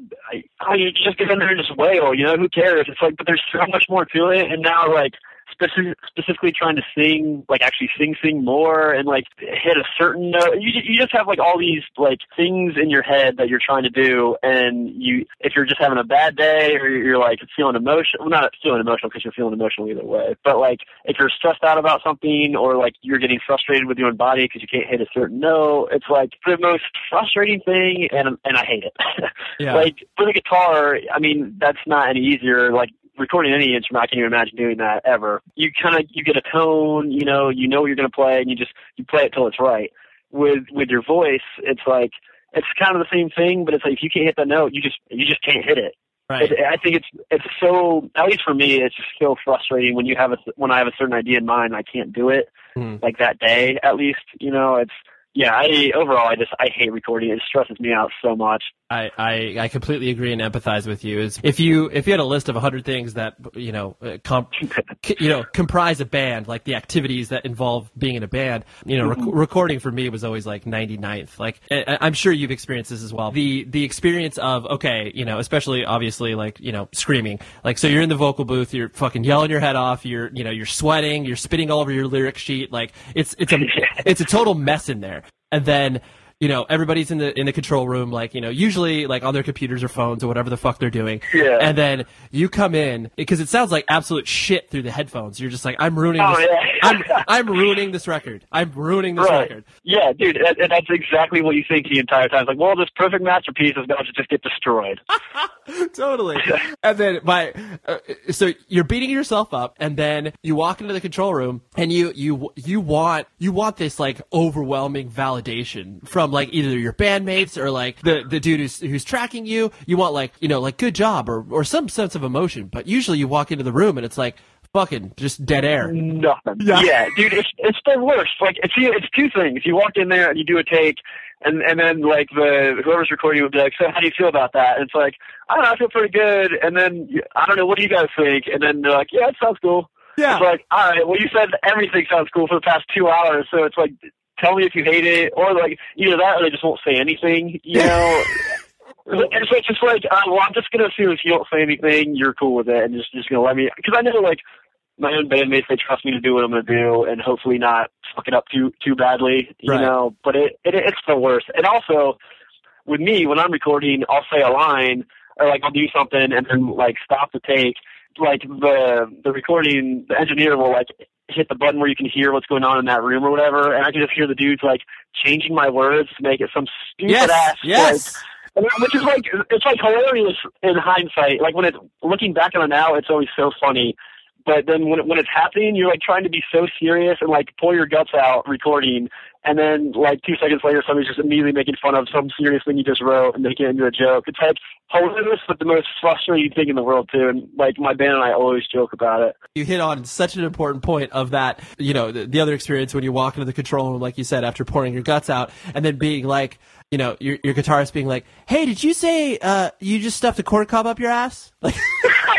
oh, you just get in there and just wail, you know, who cares? It's like, but there's so much more to it. And now, like, specific, specifically trying to sing, like actually sing, sing more and like hit a certain note. You, you just have like all these like things in your head that you're trying to do. And you, if you're just having a bad day or you're like feeling emotional, well, not feeling emotional because you're feeling emotional either way, but like if you're stressed out about something or like you're getting frustrated with your own body because you can't hit a certain note, it's like the most frustrating thing. And, and I hate it. (laughs) Yeah. like for the guitar, I mean, that's not any easier. Like recording any instrument, I can't even imagine doing that ever. You kind of you get a tone, you know, you know what you're going to play, and you just you play it till it's right. With with your voice, it's like it's kind of the same thing, but it's like if you can't hit that note, you just you just can't hit it. Right. It, I think it's it's so at least for me, it's just so frustrating when you have a when I have a certain idea in mind, I can't do it mm. like that day. At least you know it's yeah, I overall I just I hate recording. It stresses me out so much. I, I, I completely agree and empathize with you. Is if you if you had a list of hundred things that you know uh, comp, you know comprise a band, like the activities that involve being in a band, you know, rec- recording for me was always like 99th. Like I, I'm sure you've experienced this as well. The the experience of okay, you know, especially obviously like you know screaming. Like so, you're in the vocal booth, you're fucking yelling your head off, you're you know you're sweating, you're spitting all over your lyric sheet. Like it's it's a it's a total mess in there and then you know, everybody's in the in the control room, like you know, usually like on their computers or phones or whatever the fuck they're doing. Yeah. And then you come in because it sounds like absolute shit through the headphones. You're just like, I'm ruining. Oh, this, yeah. I'm I'm ruining this record. I'm ruining this Right. record. Yeah, dude, that, that- that's exactly what you think the entire time. It's like, well, this perfect masterpiece is about to just get destroyed. (laughs) totally. And then my, uh, so you're beating yourself up, and then you walk into the control room, and you you you want you want this like overwhelming validation from like either your bandmates or like the the dude who's who's tracking you. You want like you know like good job or or some sense of emotion. But usually you walk into the room and it's like fucking just dead air. Nothing. Yeah. Yeah, dude, it's it's the worst. Like it's you it's two things. You walk in there and you do a take, and and then like the whoever's recording would be like, so how do you feel about that? And it's like, I don't know, I feel pretty good. And then I don't know, what do you guys think? And then they're like, yeah, it sounds cool. Yeah. It's like, all right, well, you said everything sounds cool for the past two hours, so it's like, tell me if you hate it, or like either that or they just won't say anything. You (laughs) know. It's like just like, uh, well, I'm just gonna assume if you don't say anything, you're cool with it, and just just gonna let me. Because I know like my own bandmates, they trust me to do what I'm gonna do, and hopefully not fuck it up too too badly, you Right. know. But it, it it's the worst. And also with me, when I'm recording, I'll say a line or like I'll do something and then like stop the take. Like the the recording, the engineer will like hit the button where you can hear what's going on in that room or whatever, and I can just hear the dudes like changing my words to make it some stupid Yes. ass Yes. like, which is like it's like hilarious in hindsight. Like when it's looking back on it now, it's always so funny. But then when it, when it's happening, you're like trying to be so serious and like pull your guts out recording, and then like two seconds later, somebody's just immediately making fun of some serious thing you just wrote and making it into a joke. It's like hilarious, but the most frustrating thing in the world too. And like my band and I always joke about it. you hit on such an important point of that you know the, the other experience when you walk into the control room like you said after pouring your guts out and then being like you know your, your guitarist being like hey did you say uh, you just stuffed a corn cob up your ass (laughs) like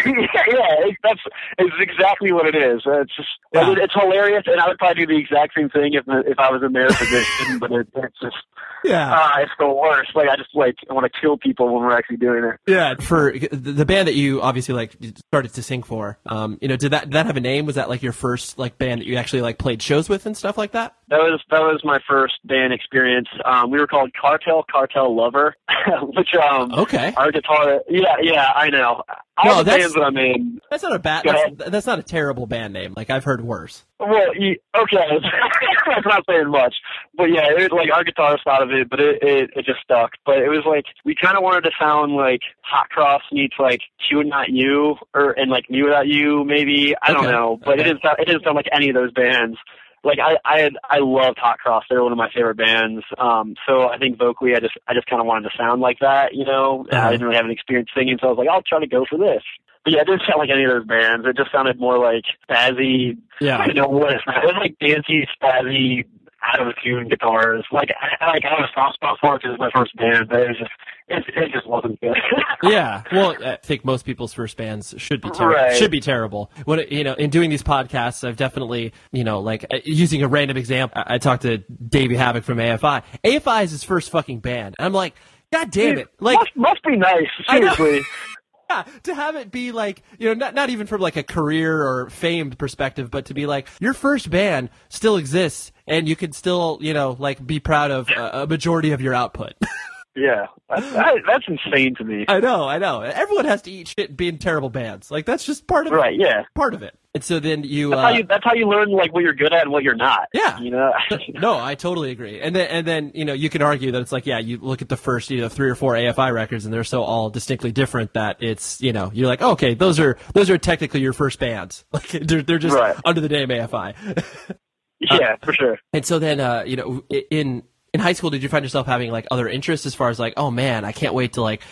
(laughs) yeah, yeah, it- that's it's exactly what it is. Uh, It's just Yeah. it, it's hilarious, and I would probably do the exact same thing if if I was in their position. but it, it's just yeah ah, it's the worst. Like I just like I want to kill people when we're actually doing it. yeah for the the band that you obviously like started to sing for um you know did that did that have a name was that like your first like band that you actually like played shows with and stuff like that That was that was my first band experience. Um, we were called Cartel Cartel Lover, (laughs) which um okay our guitar. Yeah, yeah, I know. All No, that's- I'm in. that's not a bad that's, that's not a terrible band name like i've heard worse Well, you, okay, (laughs) I'm not saying much, but yeah, it was like our guitarist thought of it, but it it, it just stuck. But it was like we kind of wanted to sound like Hot Cross meets like Q and Not U, or and like mewithoutYou, maybe I don't know, but okay. it didn't sound, it didn't sound like any of those bands. Like I I had I loved Hot Cross; they were one of my favorite bands. Um, so I think vocally, I just I just kind of wanted to sound like that, you know. Uh-huh. I didn't really have any experience singing, so I was like, I'll try to go for this. But yeah, it didn't sound like any of those bands. It just sounded more like spazzy, yeah I know what it's not. It was like dancey, spazzy, out of tune guitars. Like I like I have a soft spot for it because it's my first band, but it was just it, it just wasn't good. (laughs) yeah, well, I think most people's first bands should be terrible. Right. Should be terrible. When it, you know, in doing these podcasts, I've definitely, you know, like uh, using a random example. I, I talked to Davey Havok from AFI. AFI is his first fucking band. And I'm like, God damn it! Like, must, must be nice. Seriously. (laughs) yeah, to have it be like, you know, not not even from like a career or famed perspective, but to be like your first band still exists, and you can still, you know, like be proud of a, a majority of your output. (laughs) Yeah, that's, that, that's insane to me. I know, I know. Everyone has to eat shit being terrible bands. Like that's just part of it. Right? Yeah. part of it. And so then you, That's uh, how you. That's how you learn like what you're good at and what you're not. Yeah. You know. (laughs) no, I totally agree. And then, and then, you know, you can argue that it's like, yeah, you look at the first, you know, three or four AFI records and they're so all distinctly different that it's, you know, you're like, oh, okay, those are, those are technically your first bands. (laughs) Like they're, they're just Right. under the name AFI. (laughs) yeah, for sure. and so then, uh, you know, in, in high school, did you find yourself having like other interests as far as like, oh man, I can't wait to like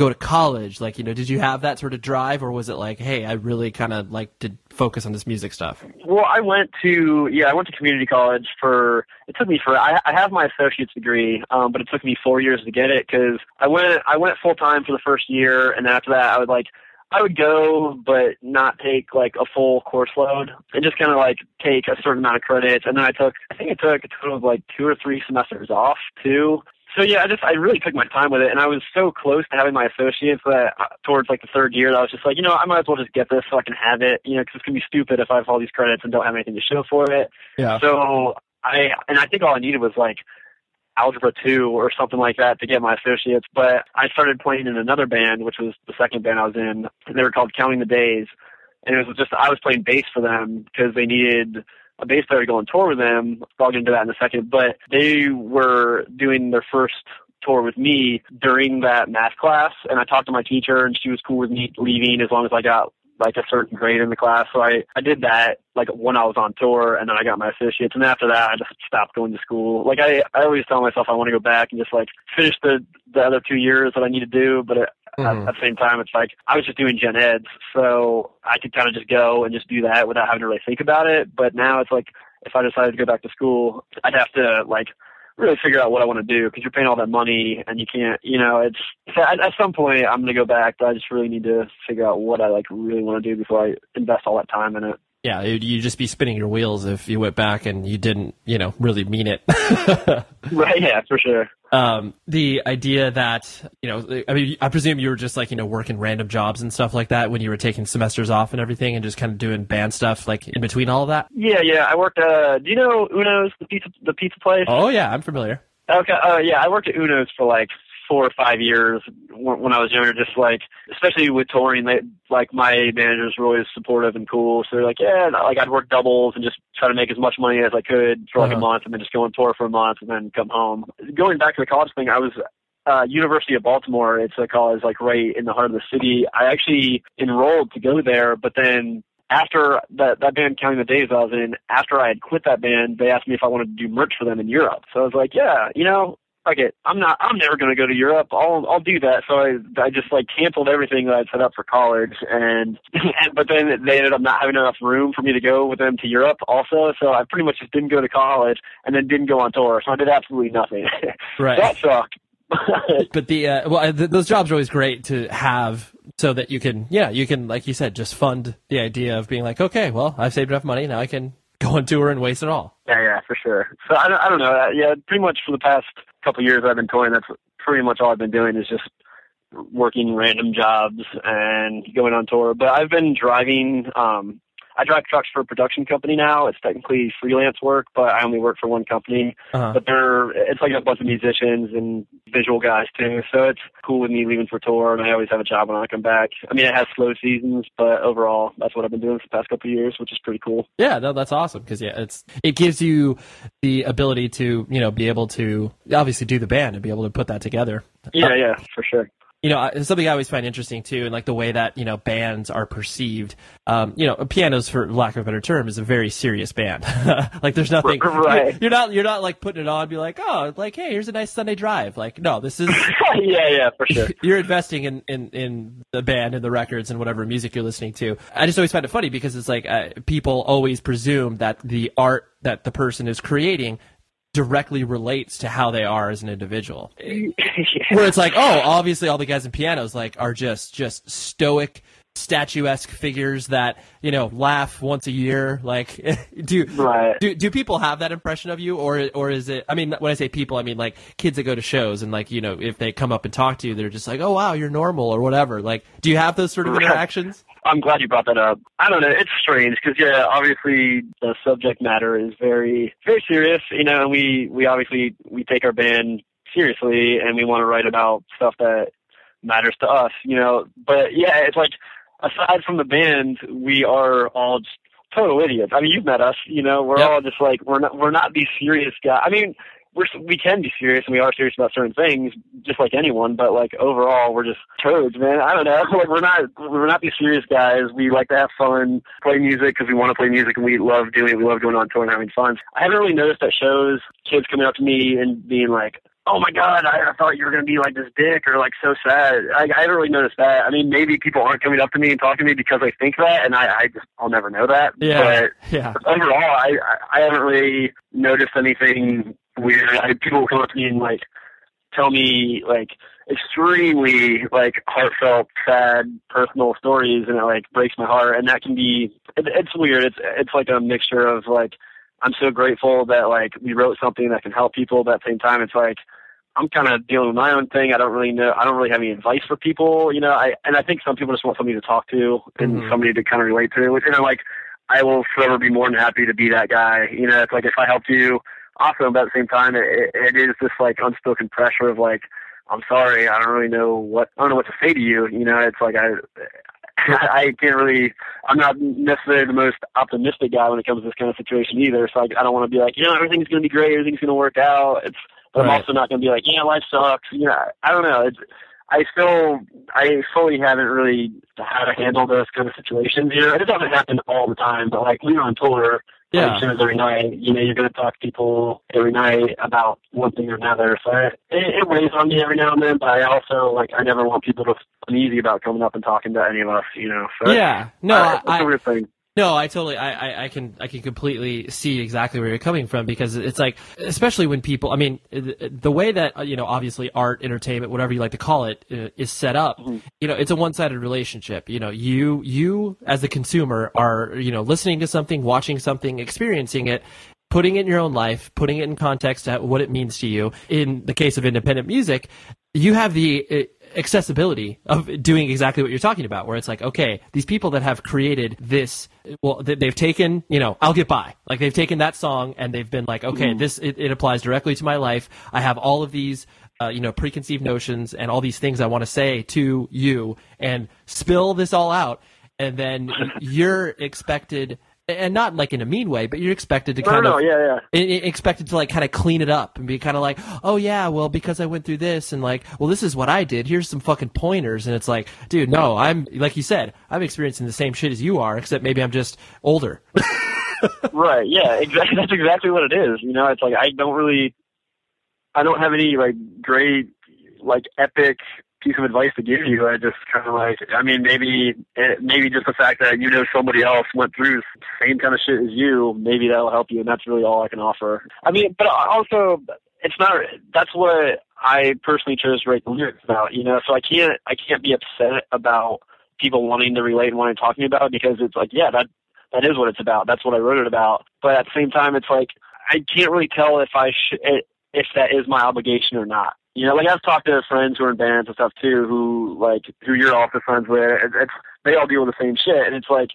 go to college? Like, you know, did you have that sort of drive or was it like, hey, I really kind of like to focus on this music stuff? Well, I went to yeah, I went to community college for. It took me for. I, I have my associate's degree, um, but it took me four years to get it because I went I went full time for the first year, and after that, I would like I would go, but not take like a full course load, and just kind of like take a certain amount of credits, and then I took I think I took a total of like two or three semesters off too. So yeah, I just I really took my time with it, and I was so close to having my associates that uh, towards like the third year, that I was just like, you know, I might as well just get this so I can have it, you know, because it's gonna be stupid if I have all these credits and don't have anything to show for it. Yeah. So I and I think all I needed was like algebra two or something like that to get my associates. But I started playing in another band, which was the second band I was in. And they were called Counting the Days, and it was just I was playing bass for them because they needed a bass player to go on tour with them. I'll get into that in a second. But they were doing their first tour with me during that math class, and I talked to my teacher, and she was cool with me leaving as long as I got like a certain grade in the class. So I, I did that like when I was on tour and then I got my associates and after that I just stopped going to school. Like I, I always tell myself I want to go back and just like finish the, the other two years that I need to do. But it, mm-hmm. at, at the same time, it's like I was just doing gen eds. So I could kind of just go and just do that without having to really think about it. But now it's like, if I decided to go back to school, I'd have to like really figure out what I want to do because you're paying all that money and you can't, you know, it's at, at some point I'm going to go back, but I just really need to figure out what I like really want to do before I invest all that time in it. Yeah, you'd just be spinning your wheels if you went back and you didn't, you know, really mean it. (laughs) right. Yeah, for sure um, the idea that you know, I mean, I presume you were just like you know working random jobs and stuff like that when you were taking semesters off and everything, and just kind of doing band stuff like in between all of that. Yeah, yeah. I worked. Uh, do you know Uno's the pizza the pizza place? Oh yeah, I'm familiar. Okay. Uh, yeah, I worked at Uno's for like four or five years when I was younger, just like, especially with touring, they, like my managers were always supportive and cool. So they're like, yeah, like I'd work doubles and just try to make as much money as I could for like uh-huh. a month and then just go on tour for a month and then come home. Going back to the college thing, I was uh, University of Baltimore. It's a college like right in the heart of the city. I actually enrolled to go there, but then after that that band counting the days I was in, after I had quit that band, they asked me if I wanted to do merch for them in Europe. So I was like, yeah, you know, fuck it. I'm not. I'm never going to go to Europe. I'll I'll do that. So I I just like canceled everything that I'd set up for college, and, (laughs) and but then they ended up not having enough room for me to go with them to Europe also. So I pretty much just didn't go to college and then didn't go on tour. So I did absolutely nothing. (laughs) Right. that sucked. (laughs) but the uh, well, th- those jobs are always great to have so that you can yeah you can like you said just fund the idea of being like okay well I've saved enough money now I can go on tour and waste it all. Yeah, yeah, for sure. So I don't, I don't know. Yeah, pretty much for the past couple years I've been touring, that's pretty much all I've been doing is just working random jobs and going on tour. But I've been driving um I drive trucks for a production company now. It's technically freelance work, but I only work for one company. Uh-huh. But they're it's like a bunch of musicians and visual guys too. So it's cool with me leaving for tour, and I always have a job when I come back. I mean, it has slow seasons, but overall, that's what I've been doing for the past couple of years, which is pretty cool. Yeah, no, that's awesome because yeah, it's it gives you the ability to you know be able to obviously do the band and be able to put that together. Yeah, uh, yeah, for sure you know, something I always find interesting too, and like the way that you know bands are perceived. Um, you know, pianos, for lack of a better term, is a very serious band. (laughs) like, there's nothing. Right. (laughs) You're not. You're not like putting it on, and be like, oh, like, hey, here's a nice Sunday drive. Like, no, this is. (laughs) yeah, yeah, for sure. You're investing in in in the band and the records and whatever music you're listening to. I just always find it funny because it's like uh, people always presume that the art that the person is creating directly relates to how they are as an individual. (laughs) yeah. Where it's like, oh, obviously all the guys in pianos like are just just stoic statuesque figures that you know laugh once a year like (laughs) do right. do do people have that impression of you or or is it i mean when i say people i mean like kids that go to shows and like you know if they come up and talk to you they're just like oh wow you're normal or whatever like do you have those sort of interactions I'm glad you brought that up. I don't know. It's strange because yeah, obviously the subject matter is very, very serious. You know, and we we obviously we take our band seriously, and we want to write about stuff that matters to us. You know, but yeah, it's like aside from the band, we are all just total idiots. I mean, you've met us. You know, we're yep. all just like we're not we're not these serious guys. I mean, we're we can be serious and we are serious about certain things, just like anyone. But like overall, we're just toads, man. I don't know. (laughs) Like we're not we're not these serious guys. We like to have fun, play music because we want to play music and we love doing it. We love going on tour and having fun. I haven't really noticed that shows kids coming up to me and being like, oh my god, I, I thought you were gonna be like this dick or like so sad. I, I haven't really noticed that. I mean, maybe people aren't coming up to me and talking to me because they think that, and I, I just I'll never know that. Yeah. But yeah. overall, I I haven't really noticed anything weird. I, people come up to me and like tell me like extremely like heartfelt, sad, personal stories, and it like breaks my heart. And that can be it, it's weird. It's it's like a mixture of like I'm so grateful that like we wrote something that can help people. But at the same time, it's like I'm kind of dealing with my own thing. I don't really know. I don't really have any advice for people, you know. I and I think some people just want somebody to talk to and mm-hmm. somebody to kind of relate to. You know, like I will forever be more than happy to be that guy. You know, it's like if I helped you awesome, but at the same time, it, it is this like unspoken pressure of like, I'm sorry, I don't really know what I don't know what to say to you. You know, it's like I (laughs) I can't really. I'm not necessarily the most optimistic guy when it comes to this kind of situation either. So I, I don't want to be like, you know, everything's going to be great, everything's going to work out. It's, but Right. I'm also not going to be like, yeah, life sucks. You know, I don't know. It's, I still, I fully haven't really how to handle those kind of situations. You know, it doesn't happen all the time, but like when you're on tour, Yeah. like shows every night, you know, you're going to talk to people every night about one thing or another. So it, it weighs on me every now and then, but I also, like, I never want people to feel uneasy about coming up and talking to any of us, you know. So Yeah. No, uh, I- it's I- a weird thing. No, I totally, I, I, I can, I can completely see exactly where you're coming from because it's like, especially when people, I mean, the, the way that uh, you know, obviously, art, entertainment, whatever you like to call it, uh, is set up. You know, it's a one-sided relationship. You know, you, you as the consumer are, you know, listening to something, watching something, experiencing it. Putting it in your own life, putting it in context at what it means to you. In the case of independent music, you have the uh, accessibility of doing exactly what you're talking about where it's like okay these people that have created this well they- they've taken you know i'll get by. Like they've taken that song and they've been like okay this it, it applies directly to my life. I have all of these uh, you know preconceived notions and all these things i want to say to you and spill this all out. And then (laughs) you're expected and not like in a mean way but you're expected to No, kind no, of yeah, yeah. expected to like kind of clean it up and be kind of like, oh yeah, well because I went through this and like, well this is what I did. Here's some fucking pointers, and it's like, dude, no, I'm like you said, I'm experiencing the same shit as you are, except maybe I'm just older. (laughs) right. Yeah. Exactly. That's exactly what it is. You know, it's like I don't really, I don't have any like great, like epic piece of advice to give you. I just kind of like, I mean, maybe, it, maybe just the fact that you know somebody else went through the same kind of shit as you, maybe that'll help you, and that's really all I can offer. I mean, but also, it's not. That's what I personally chose to write the lyrics about. You know, so I can't, I can't be upset about people wanting to relate and wanting to talk to me about it because it's like, yeah, that that is what it's about. That's what I wrote it about. But at the same time, it's like I can't really tell if I sh- if that is my obligation or not. You know, like I've talked to friends who are in bands and stuff too, who like who you're also friends with. It, it's they all deal with the same shit, and it's like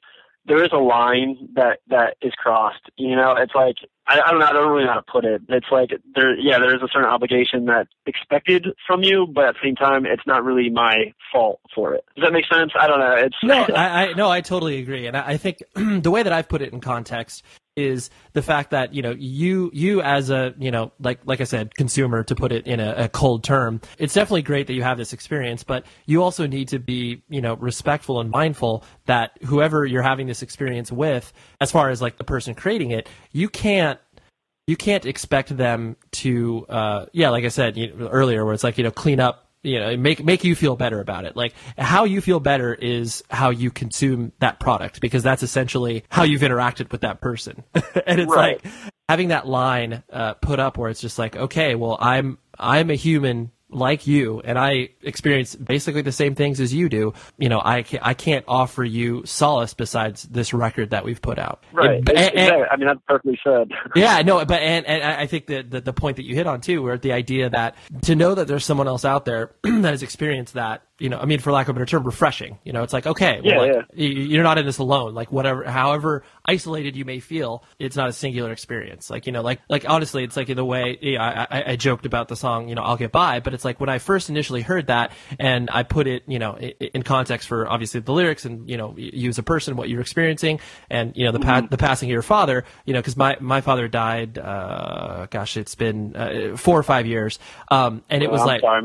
there is a line that that is crossed. You know, it's like I, I don't know. I don't really know how to put it. It's like there, yeah, there is a certain obligation that expected from you, but at the same time, it's not really my fault for it. Does that make sense? I don't know. It's No, (laughs) I, I no, I totally agree, and I, I think (clears throat) the way that I've put it in context is the fact that you know you you as a you know like like I said consumer to put it in a, a cold term it's definitely great that you have this experience but you also need to be you know respectful and mindful that whoever you're having this experience with as far as like the person creating it you can't you can't expect them to uh yeah like i said you know, earlier where it's like you know clean up you know make make you feel better about it like how you feel better is how you consume that product because that's essentially how you've interacted with that person (laughs) and it's Right. like having that line uh, put up where it's just like okay well i'm i'm a human like you and I experience basically the same things as you do, you know, I can't, I can't offer you solace besides this record that we've put out. Right. And- and-. I mean, that's perfectly said. (laughs) yeah, no, but and, and I I think that the, the point that you hit on too, where the idea that to know that there's someone else out there (clears throat) that has experienced that, you know, I mean, for lack of a better term, refreshing. You know, it's like okay, well, Yeah, like, y- you're not in this alone. Like whatever, however isolated you may feel, it's not a singular experience. Like you know, like like honestly, it's like the way yeah, I, I, I joked about the song, you know, I'll get by, but it's like when I first initially heard that and I put it, you know, in context for obviously the lyrics and you know, you as a person, what you're experiencing, and you know, the pa- the passing of your father, you know, because my my father died, uh, gosh, it's been uh, four or five years, um, and it was I'm like. sorry.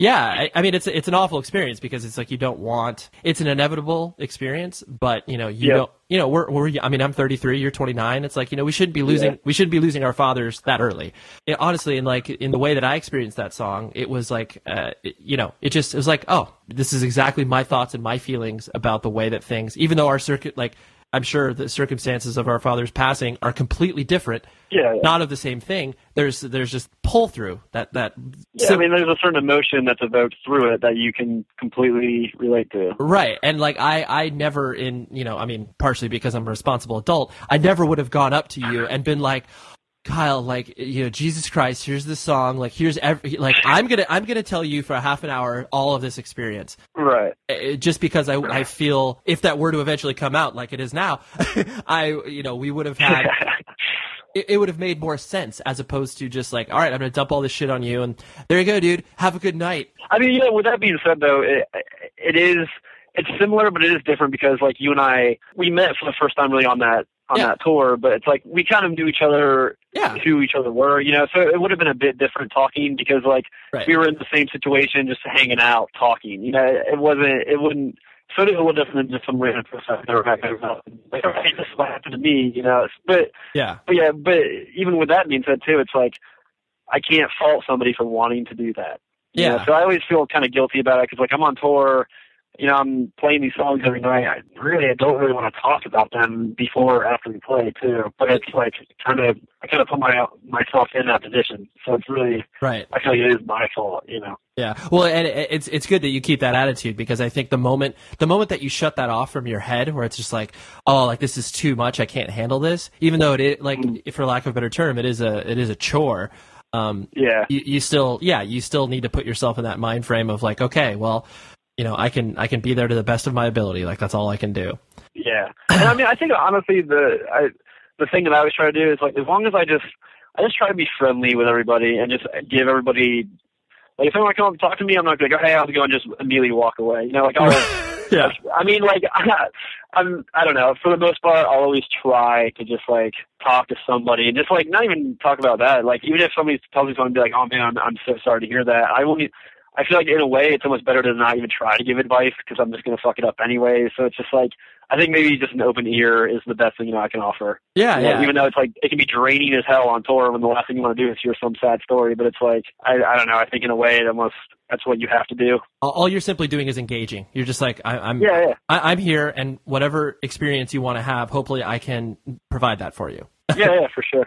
Yeah, I, I mean it's it's an awful experience because it's like you don't want it's an inevitable experience, but you know you Yeah. don't you know we're we're I mean I'm 33, you're 29. It's like you know we shouldn't be losing Yeah. we shouldn't be losing our fathers that early. It, honestly, in like in the way that I experienced that song, it was like uh, it- you know it just it was like oh this is exactly my thoughts and my feelings about the way that things even though our circuit like I'm sure the circumstances of our father's passing are completely different. Yeah, yeah. Not of the same thing. There's there's just pull through that that Yeah, I mean, there's a certain emotion that's evoked through it that you can completely relate to. Right. And like I I never in, you know, I mean, partially because I'm a responsible adult, I never would have gone up to you and been like Kyle, like you know, Jesus Christ, here's the song, like here's every like I'm going to I'm to tell you for a half an hour all of this experience. Right. Uh, Just because I I feel if that were to eventually come out like it is now, (laughs) I you know, we would have had (laughs) it, it would have made more sense as opposed to just like, all right, I'm going to dump all this shit on you, and there you go, dude. Have a good night. I mean, yeah. With that being said, though, it, it is it's similar, but it is different because like you and I, we met for the first time really on that on Yeah. that tour, but it's like we kind of knew each other, Yeah. who each other were, you know. So it would have been a bit different talking because like Right. we were in the same situation, just hanging out, talking. You know, it wasn't, it wouldn't. So a little different than just some random person I've never met. Like, hey, this is what happened to me, you know. But Yeah. but yeah, but even with that being said too, it's like I can't fault somebody for wanting to do that. You know, Yeah. So I always feel kind of guilty about it because like I'm on tour, you know, I'm playing these songs every night. I really I don't really want to talk about them before or after we play too. But it's like kind of I kind of put my myself in that position. So it's really Right. I feel like it is my fault. You know. Yeah. Well, and it's it's good that you keep that attitude because I think the moment the moment that you shut that off from your head, where it's just like, oh, like this is too much, I can't handle this, even though it is like, for lack of a better term, it is a it is a chore. Um, Yeah. you, you still, yeah, you still need to put yourself in that mind frame of like, okay, well, you know, I can I can be there to the best of my ability. Like that's all I can do. Yeah, and I mean, I think honestly, the I, the thing that I always try to do is like, as long as I just, I just try to be friendly with everybody and just give everybody, like, if anyone come up and talk to me, I'm not gonna go, hey, how's it going? Just immediately walk away. You know, like, I'll, (laughs) Yeah. I mean, like, (laughs) I'm, I don't know. For the most part, I'll always try to just like talk to somebody and just like not even talk about that. Like, even if somebody tells me something, be like, oh man, I'm, I'm so sorry to hear that. I won't. I feel like in a way, it's almost better to not even try to give advice because I'm just gonna fuck it up anyway. So it's just like I think maybe just an open ear is the best thing you know I can offer. Yeah, You know, yeah. Even though it's like it can be draining as hell on tour when the last thing you want to do is hear some sad story, but it's like I I don't know. I think in a way it almost that's what you have to do. all, you're simply doing is engaging. You're just like, I, I'm, Yeah, yeah. I, I'm here, and whatever experience you want to have, hopefully, I can provide that for you. Yeah, yeah, for sure.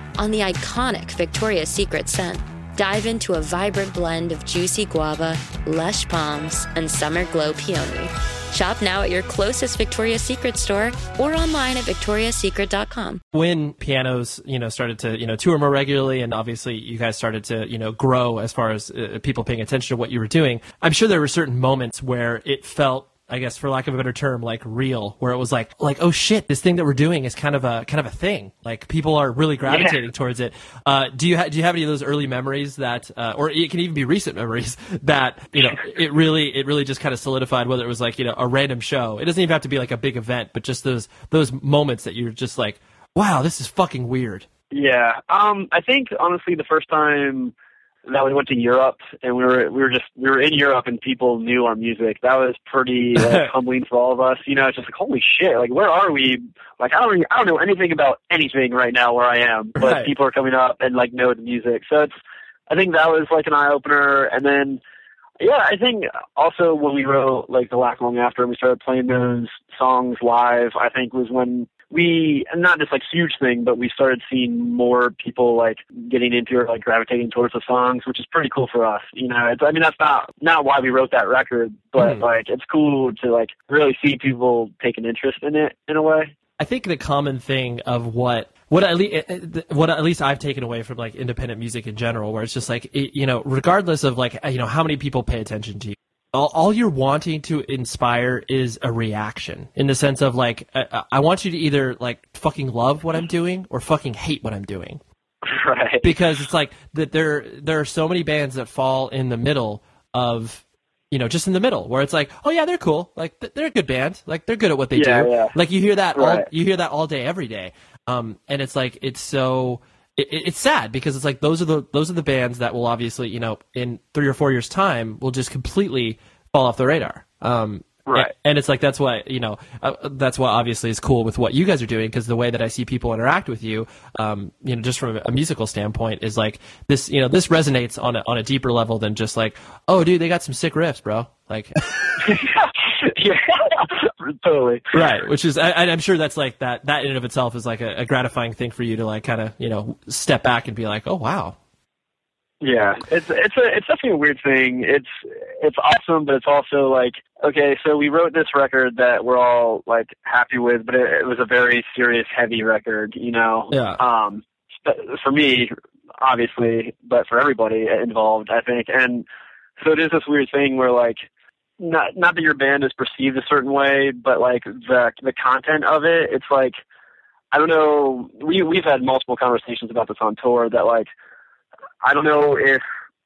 on the iconic Victoria's Secret scent. Dive into a vibrant blend of juicy guava, lush palms, and summer glow peony. Shop now at your closest Victoria's Secret store or online at victoriassecret.com. When pianos, you know, started to, you know, tour more regularly and obviously you guys started to, you know, grow as far as uh, people paying attention to what you were doing, I'm sure there were certain moments where it felt I guess for lack of a better term, like real, where it was like, like, oh shit, this thing that we're doing is kind of a kind of a thing. Like people are really gravitating yeah. towards it. Uh, do you ha- do you have any of those early memories that, uh, or it can even be recent memories (laughs) that you know (laughs) it really it really just kind of solidified whether it was like you know a random show. It doesn't even have to be like a big event, but just those those moments that you're just like, wow, this is fucking weird. Yeah, um, I think honestly the first time that we went to Europe and we were we were just we were in Europe and people knew our music. That was pretty (laughs) like, humbling for all of us. You know, it's just like holy shit, like where are we? Like I don't really, I don't know anything about anything right now where I am, but right. people are coming up and like know the music. So it's I think that was like an eye opener. And then yeah, I think also when we wrote like the Lack Long After and we started playing those songs live, I think was when we not just like huge thing, but we started seeing more people like getting into it, like gravitating towards the songs, which is pretty cool for us. You know, it's I mean that's not not why we wrote that record, but mm. like it's cool to like really see people take an interest in it in a way. I think the common thing of what what at least what at least I've taken away from like independent music in general, where it's just like you know, regardless of like you know how many people pay attention to you, all, all, you're wanting to inspire is a reaction in the sense of like I, I, want you to either like fucking love what I'm doing or fucking hate what I'm doing. (laughs) Right. Because it's like that there there are so many bands that fall in the middle of you know just in the middle where it's like oh yeah they're cool like they're a good band like they're good at what they yeah, do yeah. like you hear that right. all you hear that all day every day um and it's like it's so it, it's sad because it's like those are the those are the bands that will obviously you know in three or four years time will just completely fall off the radar. Um, Right. And, it's like that's why you know uh, that's why obviously is cool with what you guys are doing because the way that I see people interact with you, um, you know, just from a musical standpoint, is like this. You know, this resonates on a on a deeper level than just like, oh, dude, they got some sick riffs, bro. Like, (laughs) (laughs) (laughs) yeah, (laughs) totally. Right. Which is, I, I'm sure that's like that. That in and of itself is like a, a gratifying thing for you to like kind of you know step back and be like, oh wow, yeah, it's it's a it's definitely a weird thing. It's it's awesome, but it's also like okay, so we wrote this record that we're all like happy with, but it, it was a very serious, heavy record, you know. Yeah. Um, for me, obviously, but for everybody involved, I think, and so it is this weird thing where like not not that your band is perceived a certain way, but like the the content of it, it's like I don't know. We we've had multiple conversations about this on tour that like I don't know if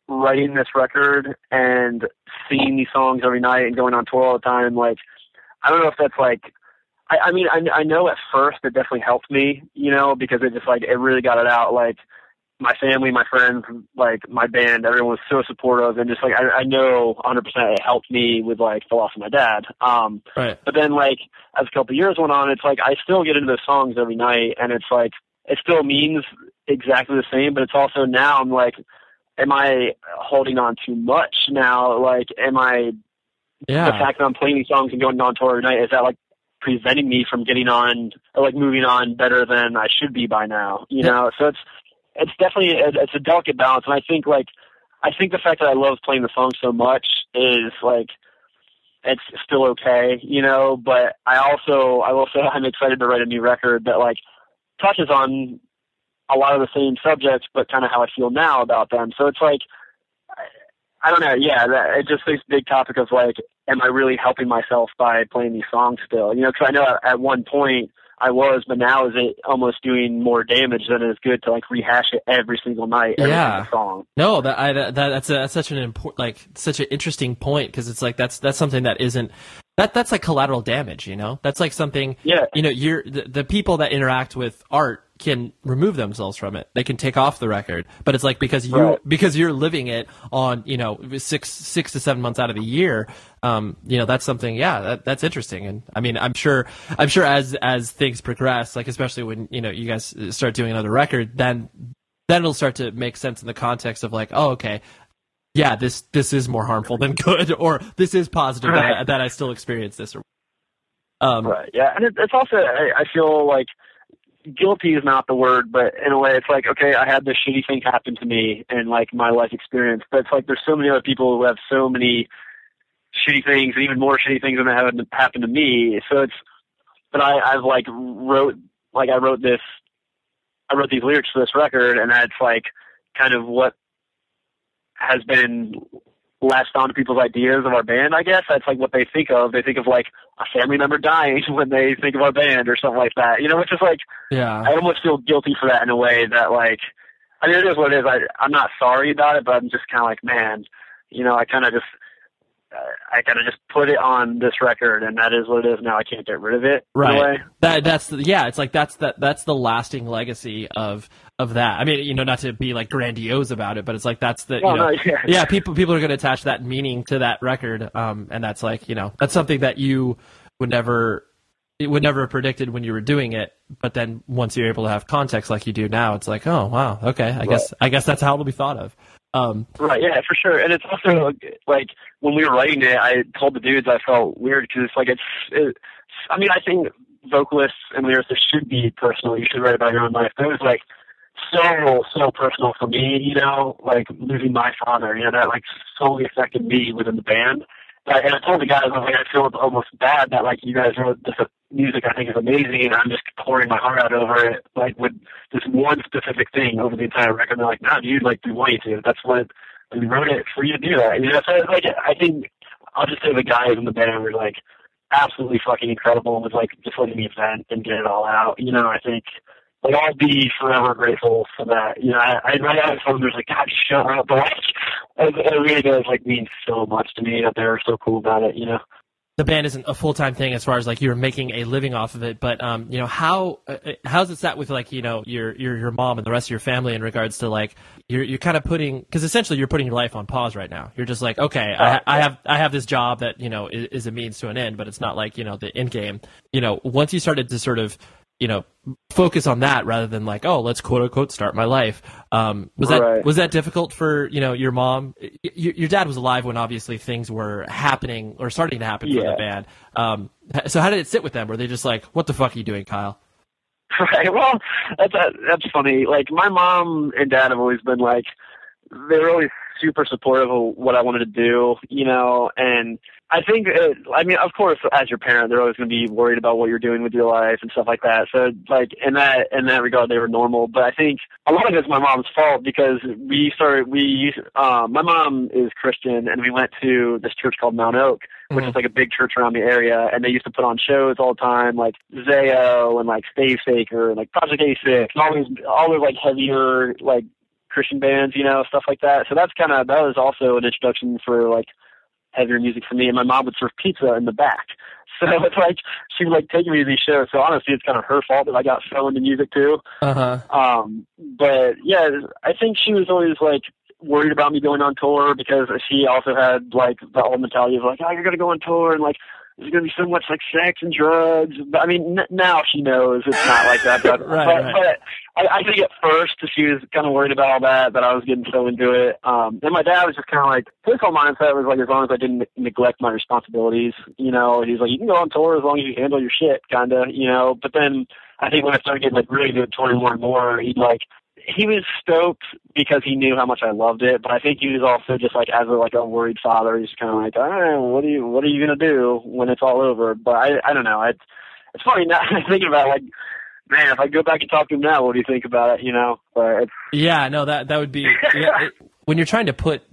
writing this record and seeing these songs every night and going on tour all the time, like, I don't know if that's like, I, I mean, I, I know at first it definitely helped me, you know, because it just like, it really got it out. Like, my family, my friends, like my band, everyone was so supportive and just like, I, I know 100% it helped me with like the loss of my dad. Um, right. but then like, as a couple of years went on, it's like, I still get into those songs every night and it's like, it still means exactly the same, but it's also now I'm like, am I holding on too much now? Like, am I yeah. the fact that I'm playing these songs and going on tour every night is that like preventing me from getting on or like moving on better than I should be by now? You yeah. know, so it's it's definitely a, it's a delicate balance, and I think like I think the fact that I love playing the song so much is like it's still okay, you know. But I also I will say (laughs) I'm excited to write a new record that like touches on a lot of the same subjects, but kind of how I feel now about them. So it's like, I don't know. Yeah, that, it just this big topic of like, am I really helping myself by playing these songs still? You know, because I know at, at one point I was, but now is it almost doing more damage than it is good to like rehash it every single night, every yeah. single song. No, that, I, that that's a, that's such an important, like such an interesting point because it's like that's that's something that isn't that that's like collateral damage. You know, that's like something. Yeah. You know, you're the, the people that interact with art can remove themselves from it. They can take off the record, but it's like because you right. because you're living it on you know six six to seven months out of the year. Um, you know that's something. Yeah, that, that's interesting. And I mean, I'm sure I'm sure as as things progress, like especially when you know you guys start doing another record, then then it'll start to make sense in the context of like, oh, okay. Yeah, this this is more harmful than good, or this is positive right. that, I, that I still experience this. Or, um, right. Yeah, and it, it's also I, I feel like guilty is not the word, but in a way, it's like, okay, I had this shitty thing happen to me and like my life experience, but it's like there's so many other people who have so many shitty things and even more shitty things than that happened happened to me. So it's, but I I've like wrote like I wrote this, I wrote these lyrics for this record, and that's like kind of what has been latched on to people's ideas of our band, I guess. That's like what they think of. They think of like a family member dying (laughs) when they think of our band or something like that. You know, which is like Yeah. I almost feel guilty for that in a way that like I mean it is what it is. I I'm not sorry about it, but I'm just kinda like, man, you know, I kinda just uh, I kind of just put it on this record, and that is what it is now. I can't get rid of it. in a way. Right. That that's the, yeah. It's like that's that that's the lasting legacy of of that. I mean, you know, not to be like grandiose about it, but it's like that's the you Oh, know, no, (laughs) yeah. yeah. People people are going to attach that meaning to that record, um, and that's like you know that's something that you would never it would never have predicted when you were doing it. But then once you're able to have context like you do now, it's like oh wow okay I guess I guess that's how it'll be thought of. Um, Right, yeah, for sure. And it's also like when we were writing it, I told the dudes I felt weird because it's like it's. It, I mean, I think vocalists and lyricists should be personal. You should write about your own life. But it was like so so personal for me, you know, like losing my father. You know, that like solely affected me within the band. Uh, and I told the guys, I was like, I feel almost bad that like you guys wrote this music I think is amazing, and I'm just pouring my heart out over it, like with this one specific thing over the entire record. And they're like, no, dude, like we want you to. That's what we wrote it for you to do that. And you know, so like I think I'll just say the guys in the band were like absolutely fucking incredible with like just letting me vent and get it all out. You know, I think like I'll be forever grateful for that. You know, I I write out someone who's like, God, shut up, but (laughs) like it, it really does like mean so much to me that they're so cool about it. You know. the band isn't a full time thing as far as like you're making a living off of it, but um, you know how uh, how's it sat with like you know your your your mom and the rest of your family in regards to like you're you're kind of putting because essentially you're putting your life on pause right now. You're just like okay, I, I have I have this job that you know is, is a means to an end, but it's not like you know the end game. You know once you started to sort of you know focus on that rather than like oh let's quote unquote start my life um was that Right. was that difficult for you know your mom Y- your dad was alive when obviously things were happening or starting to happen for the band um so how did it sit with them were they just like what the fuck are you doing kyle (laughs) Right. Well, that's that's funny. Like my mom and dad have always been like they were always super supportive of what I wanted to do, you know, and I think it, I mean, of course, as your parent, they're always going to be worried about what you're doing with your life and stuff like that. So, like in that in that regard, they were normal. But I think a lot of it's my mom's fault because we started. We used um, my mom is Christian, and we went to this church called Mount Oak, which Mhm. is like a big church around the area, and they used to put on shows all the time, like Zao and like Stavesacre and like Project 86, and all these all those like heavier like Christian bands, you know, stuff like that. So that's kind of that was also an introduction for like heavier music for me. And my mom would serve pizza in the back, so (laughs) it's like she would like take me to these shows. So honestly, it's kind of her fault that I got so into music too. uh-huh Um, but yeah, I think she was always like worried about me going on tour because she also had like the old mentality of like, oh, you're gonna go on tour and like there's gonna be so much like sex and drugs. But I mean, n- now she knows it's not like that. But (laughs) Right, but, right. but I, I think at first she was kind of worried about all that, that I was getting so into it. Um, and my dad was just kind of like his whole mindset was like as long as I didn't ne- neglect my responsibilities, you know. And he's like, you can go on tour as long as you handle your shit, kind of, you know. But then I think when I started getting like really good touring more and more, he'd like he was stoked because he knew how much I loved it, but I think he was also just like as a like a worried father, he's kind of like, all right, what are you what are you gonna do when it's all over? But I I don't know. It's it's funny now (laughs) thinking about it, like, man, if I go back and talk to him now, what do you think about it? You know, but yeah no that that would be (laughs) yeah, it, when you're trying to put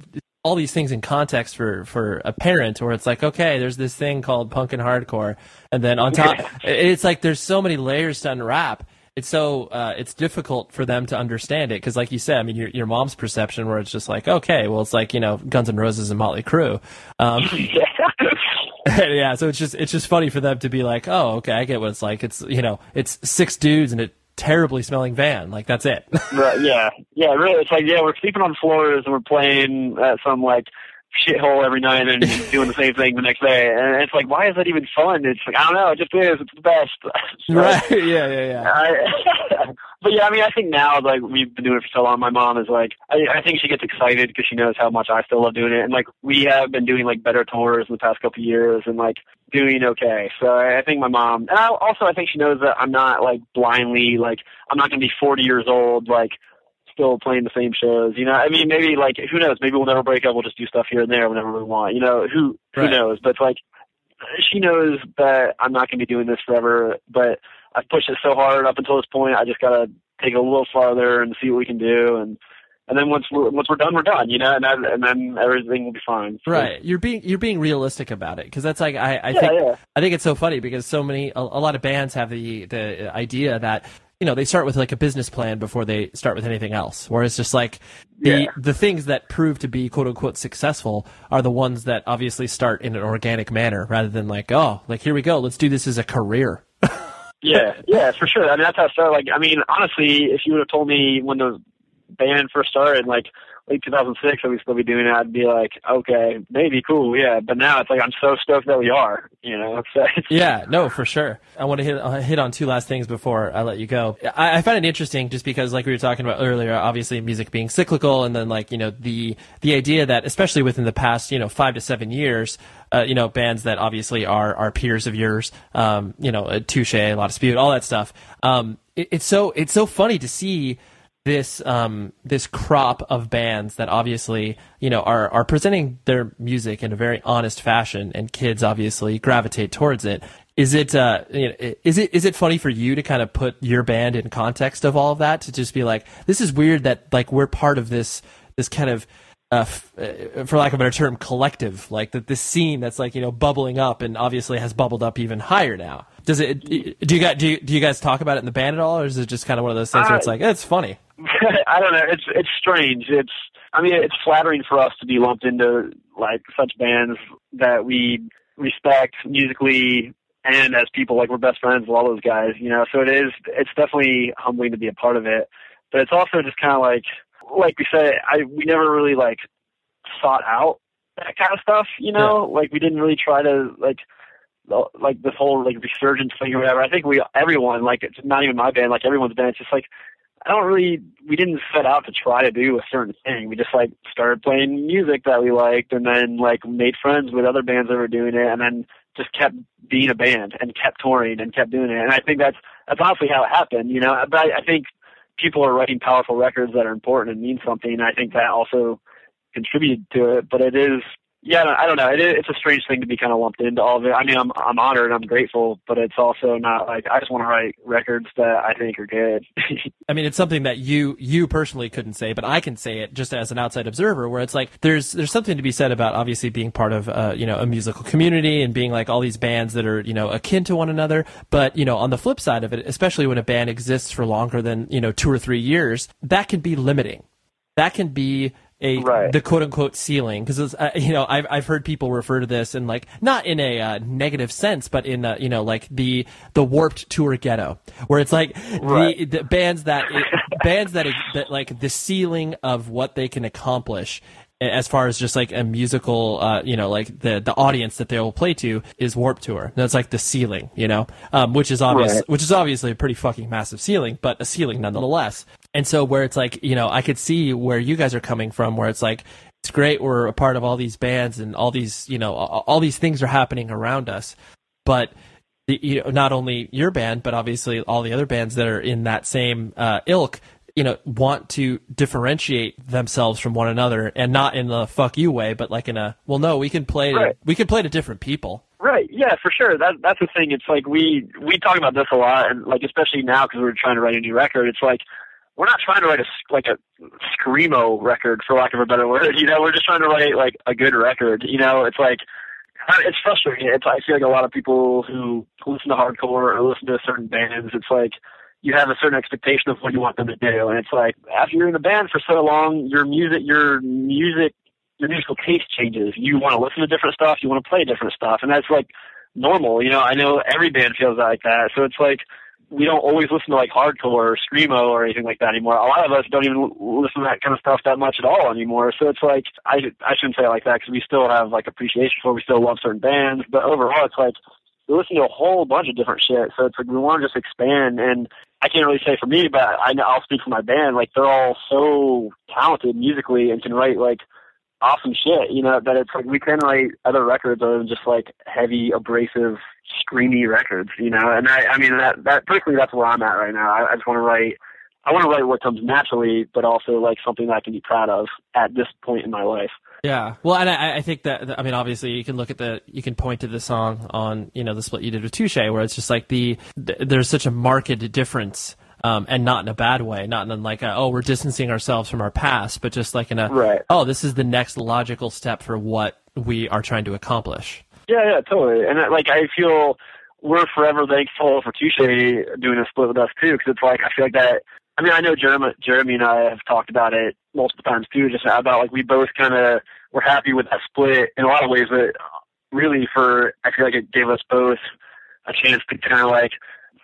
all these things in context for for a parent where it's like okay there's this thing called punk and hardcore and then on top (laughs) it's like there's so many layers to unwrap it's so uh, it's difficult for them to understand it because like you said i mean your, your mom's perception where it's just like okay well it's like you know guns N' roses and motley crue. Um, (laughs) (laughs) yeah so it's just it's just funny for them to be like oh okay i get what it's like. It's you know it's six dudes in a terribly smelling van. Like that's it. (laughs) Right, yeah, yeah, really. It's like, yeah, we're sleeping on floors and we're playing at some like shithole every night and (laughs) doing the same thing the next day. And it's like, why is that even fun? It's like, I don't know, it just is. It's the best. (laughs) So, right (laughs) yeah yeah yeah I, but yeah, I mean, I think now, like, we've been doing it for so long, my mom is like, I, I think she gets excited because she knows how much I still love doing it. And like, we have been doing like better tours in the past couple of years and like doing okay. So I think my mom, and I, also I think she knows that I'm not like blindly, like, I'm not going to be 40 years old, like, still playing the same shows. You know, I mean, maybe like who knows? Maybe we'll never break up. We'll just do stuff here and there whenever we want. You know, who who knows? But like she knows that I'm not going to be doing this forever. But I've pushed it so hard up until this point. I just got to take it a little farther and see what we can do. And and then once we're once we're done, we're done. You know, and then, and then everything will be fine. Right. You're being you're being realistic about it because that's like I, I Yeah, think yeah. I think it's so funny because so many a, a lot of bands have the the idea that you know they start with like a business plan before they start with anything else. Whereas just like the Yeah. the things that prove to be quote unquote successful are the ones that obviously start in an organic manner rather than like oh like here we go let's do this as a career. (laughs) Yeah, yeah, for sure. I mean, that's how it started. Like, I mean, honestly, if you would have told me when the band first started, like late 2006, that we'd still be doing that, I'd be like, okay, maybe cool, yeah. But now it's like I'm so stoked that we are. You know, (laughs) it's Yeah, no, for sure. I want to hit uh, hit on two last things before I let you go. I, I find it interesting just because, like we were talking about earlier, obviously music being cyclical, and then like you know the the idea that especially within the past you know five to seven years, uh, you know bands that obviously are are peers of yours, um, you know, uh, Touche, La Dispute, all that stuff. Um, it, it's so it's so funny to see this um this crop of bands that obviously you know are are presenting their music in a very honest fashion and kids obviously gravitate towards it. Is it uh you know, is it is it funny for you to kind of put your band in context of all of that? To just be like this is weird that like we're part of this this kind of uh, f- uh, for lack of a better term, collective, like that this scene that's like you know bubbling up and obviously has bubbled up even higher now. Does it? Do you guys do you, do you guys talk about it in the band at all, or is it just kind of one of those things where it's like eh, it's funny? (laughs) I don't know. It's it's strange. It's I mean, it's flattering for us to be lumped into like such bands that we respect musically and as people. Like we're best friends with all those guys, you know. So it is. It's definitely humbling to be a part of it, but it's also just kind of like like we said, I we never really like sought out that kind of stuff, you know. Like we didn't really try to like like this whole like resurgence thing or whatever. I think we everyone like it's not even my band, like everyone's band. It's just like I don't really we didn't set out to try to do a certain thing. We just like started playing music that we liked, and then like made friends with other bands that were doing it, and then just kept being a band and kept touring and kept doing it. And I think that's that's honestly how it happened, you know. But I, I think people are writing powerful records that are important and mean something. I think that also contributed to it. But it is, yeah, I don't- know. It it's a strange thing to be kind of lumped into all of it. I mean, I'm I'm honored, I'm grateful, but it's also not like I just want to write records that I think are good. (laughs) I mean, it's something that you you personally couldn't say, but I can say it just as an outside observer. Where it's like there's there's something to be said about obviously being part of uh, you know a musical community and being like all these bands that are you know akin to one another. But you know on the flip side of it, especially when a band exists for longer than you know two or three years, that can be limiting. That can be a the quote unquote ceiling because uh, (laughs) you know I've I've heard people refer to this in like not in a uh, negative sense but in uh, you know like the the warped tour ghetto where it's like the, the bands that bands that that like the ceiling of what they can accomplish as far as just like a musical, uh, you know, like the the audience that they will play to is Warped Tour. That's like the ceiling, you know, um, which is obvious, Right. which is obviously a pretty fucking massive ceiling, but a ceiling nonetheless. And so where it's like, you know, I could see where you guys are coming from, where it's like, it's great we're a part of all these bands and all these, you know, all, these things are happening around us, but the, you know, not only your band, but obviously all the other bands that are in that same uh, ilk, you know, want to differentiate themselves from one another, and not in the "fuck you" way, but like in a well, no, we can play, Right. we can play to different people. Right. Yeah, for sure. That that's the thing. It's like we we talk about this a lot, and like especially now because we're trying to write a new record. It's like we're not trying to write a like a screamo record, for lack of a better word. (laughs) You know, we're just trying to write like a good record. You know, it's like it's frustrating. It's I feel like a lot of people who listen to hardcore or listen to certain bands. It's like you have a certain expectation of what you want them to do, and it's like after you're in the band for so long, your music, your music your musical taste changes. You want to listen to different stuff. You want to play different stuff, and that's like normal. You know, I know every band feels like that. So it's like we don't always listen to like hardcore or screamo or anything like that anymore. A lot of us don't even listen to that kind of stuff that much at all anymore. So it's like I I shouldn't say it like that because we still have like appreciation for. it. We still love certain bands, but overall, it's like we listen to a whole bunch of different shit. So it's like we want to just expand. And I can't really say for me, but I I'll speak for my band. Like they're all so talented musically and can write like awesome shit, you know, that it's like we can write other records other than just like heavy, abrasive, screamy records, you know. And I, I mean, that that personally, that's where I'm at right now. I, I just want to write I want to write what comes naturally, but also like something that I can be proud of at this point in my life. Yeah, well, and I, I think that I mean, obviously, you can look at the you can point to the song on you know the split you did with Touche, where it's just like the, the there's such a marked difference, um, and not in a bad way, not in like a, oh we're distancing ourselves from our past, but just like in a right. oh this is the next logical step for what we are trying to accomplish. Yeah, yeah, totally, and like I feel we're forever thankful for Touche doing a split with us too, because it's like I feel like that. I mean, I know Jeremy, Jeremy and I have talked about it multiple times too, just about like we both kind of were happy with that split in a lot of ways, but really for I feel like it gave us both a chance to kind of like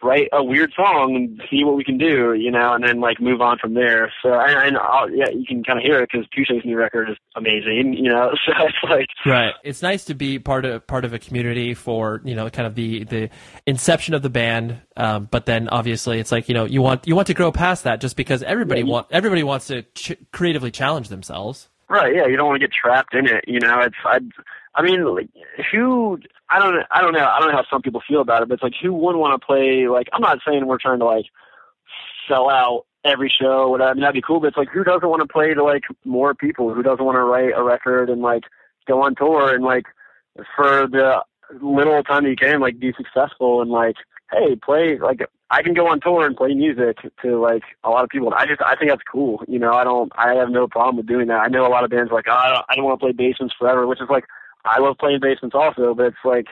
write a weird song and see what we can do, you know, and then like move on from there. So and, and I'll, yeah, you can kind of hear it because Touche's new record is amazing, you know. (laughs) So it's like right. It's nice to be part of part of a community for you know kind of the the inception of the band, um, but then obviously it's like you know you want you want to grow past that just because everybody Yeah. want everybody wants to ch- creatively challenge themselves. Right, yeah, you don't want to get trapped in it. You know, it's I, I mean, like, who? I don't, I don't know. I don't know how some people feel about it, but it's like who wouldn't want to play? Like, I'm not saying we're trying to like sell out every show. Whatever. I mean, that'd be cool, but it's like who doesn't want to play to like more people? Who doesn't want to write a record and like go on tour and like for the little time you can, like be successful and like, hey, play like I can go on tour and play music to like a lot of people. I just I think that's cool. You know, I don't I have no problem with doing that. I know a lot of bands are like, oh, I don't, I don't want to play basements forever, which is like I love playing basements also, but it's like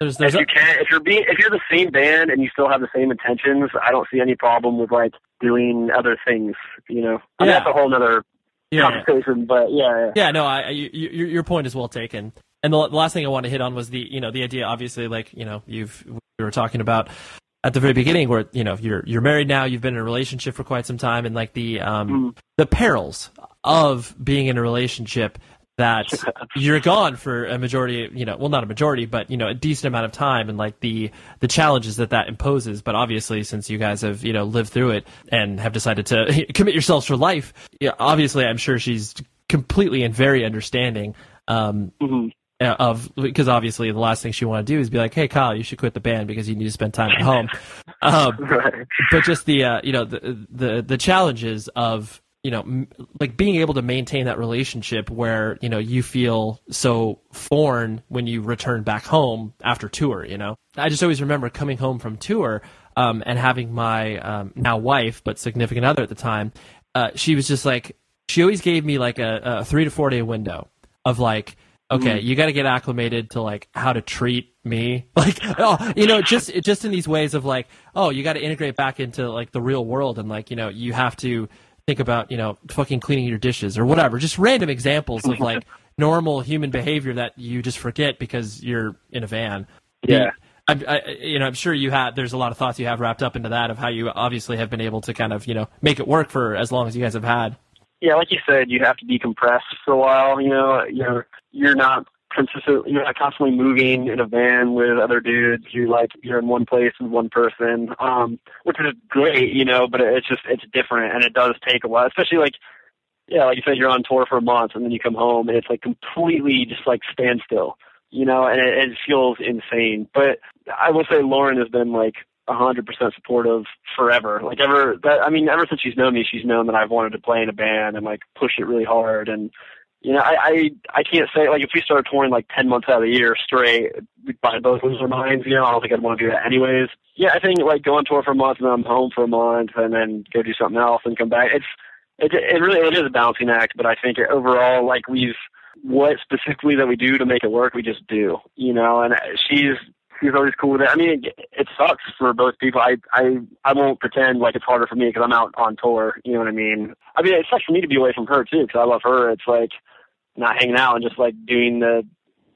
There's there's if you can if you're being if you're the same band and you still have the same intentions, I don't see any problem with like doing other things. You know, I mean, Yeah. that's a whole nother Yeah. conversation. But yeah, yeah. Yeah, no, I, I you, you, your point is well taken. And the, the last thing I want to hit on was the you know the idea, obviously, like you know you've we were talking about at the very beginning, where you know you're you're married now, you've been in a relationship for quite some time, and like the um the perils of being in a relationship that (laughs) you're gone for a majority, you know, well not a majority, but you know a decent amount of time, and like the the challenges that that imposes. But obviously, since you guys have you know lived through it and have decided to (laughs) commit yourselves for life, yeah, obviously, I'm sure she's completely and very understanding um, Mhm. uh, of because obviously the last thing she want to do is be like, "Hey, Kyle, you should quit the band because you need to spend time at home." (laughs) um, Right. but just the uh, you know the the the challenges of you know m- like being able to maintain that relationship where you know you feel so foreign when you return back home after tour you know? I just always remember coming home from tour um, and having my um, now wife but significant other at the time uh, she was just like she always gave me like a, a three to four day window of like okay you got to get acclimated to like how to treat me. (laughs) Like oh you know just just in these ways of like oh you got to integrate back into like the real world and like you know you have to think about you know fucking cleaning your dishes or whatever just random examples of like (laughs) normal human behavior that you just forget because you're in a van Yeah. I'm, I, you know, I'm sure you had. There's a lot of thoughts you have wrapped up into that of how you obviously have been able to kind of, you know, make it work for as long as you guys have had. yeah, like you said, you have to decompress for a while. You know, you're you're not consistent. You're not constantly moving in a van with other dudes. You like you're in one place with one person, um, which is great. You know, but it's just it's different, and it does take a while. Especially like yeah, like you said, you're on tour for a month, and then you come home, and it's like completely just like standstill. You know, and it, it feels insane. But I will say Lauren has been like a hundred percent supportive forever. Like ever that I mean, ever since she's known me, she's known that I've wanted to play in a band and like push it really hard and you know, I, I I can't say like if we started touring like ten months out of the year straight, we'd probably both lose our minds, you know, I don't think I'd want to do that anyways. Yeah, I think like go on tour for a month and then I'm home for a month and then go do something else and come back. It's it it really it is a balancing act, but I think overall like we've what specifically that we do to make it work, we just do, you know. And she's she's always cool with it. I mean, it, it sucks for both people. I I I won't pretend like it's harder for me because I'm out on tour. You know what I mean? I mean, it sucks for me to be away from her too because I love her. It's like not hanging out and just like doing the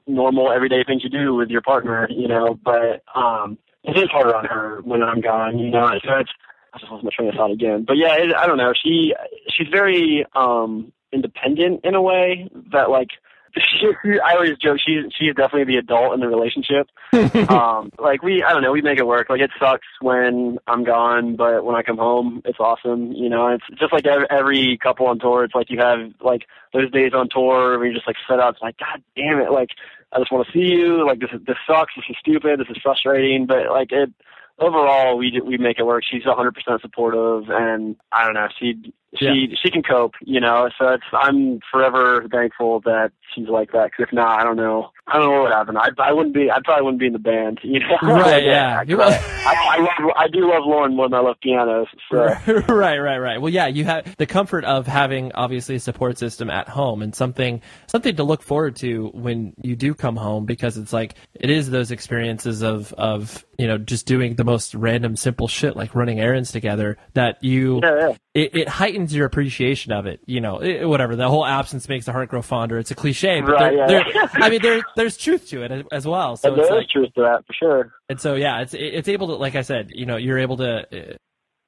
normal everyday things you do with your partner. You know, but um, it is harder on her when I'm gone. You know, so it's. I just lost my train of thought again. But yeah, it, I don't know. She she's very um independent in a way that like I always joke she she she's definitely the adult in the relationship. (laughs) um, like we, I don't know, we make it work. Like it sucks when I'm gone, but when I come home, it's awesome. You know, it's just like every, every couple on tour. It's like you have like those days on tour where you're just like set up. It's like, God damn it! Like I just want to see you. Like this is this sucks. This is stupid. This is frustrating. But like it, overall, we we make it work. She's 100% supportive, and I don't know, she she Yeah. she can cope, you know. So it's I'm forever thankful that she's like that. Because if not, I don't know, I don't know what would happen. I I wouldn't be, I probably wouldn't be in the band, you know. Right, (laughs) yeah. I, I, I love I do love Lauren more than I love pianos. So. (laughs) right, right, right. Well, yeah, you have the comfort of having obviously a support system at home and something something to look forward to when you do come home because it's like it is those experiences of of you know just doing the most random simple shit like running errands together that you Yeah, yeah. it, it heightens your appreciation of it. You know, it, whatever the whole absence makes the heart grow fonder. It's a cliche, but Right, there, yeah, there, I mean, there there's truth to it as, well. So there is like, truth to that for sure. and so yeah, it's it's able to like I said, you know, you're able to uh,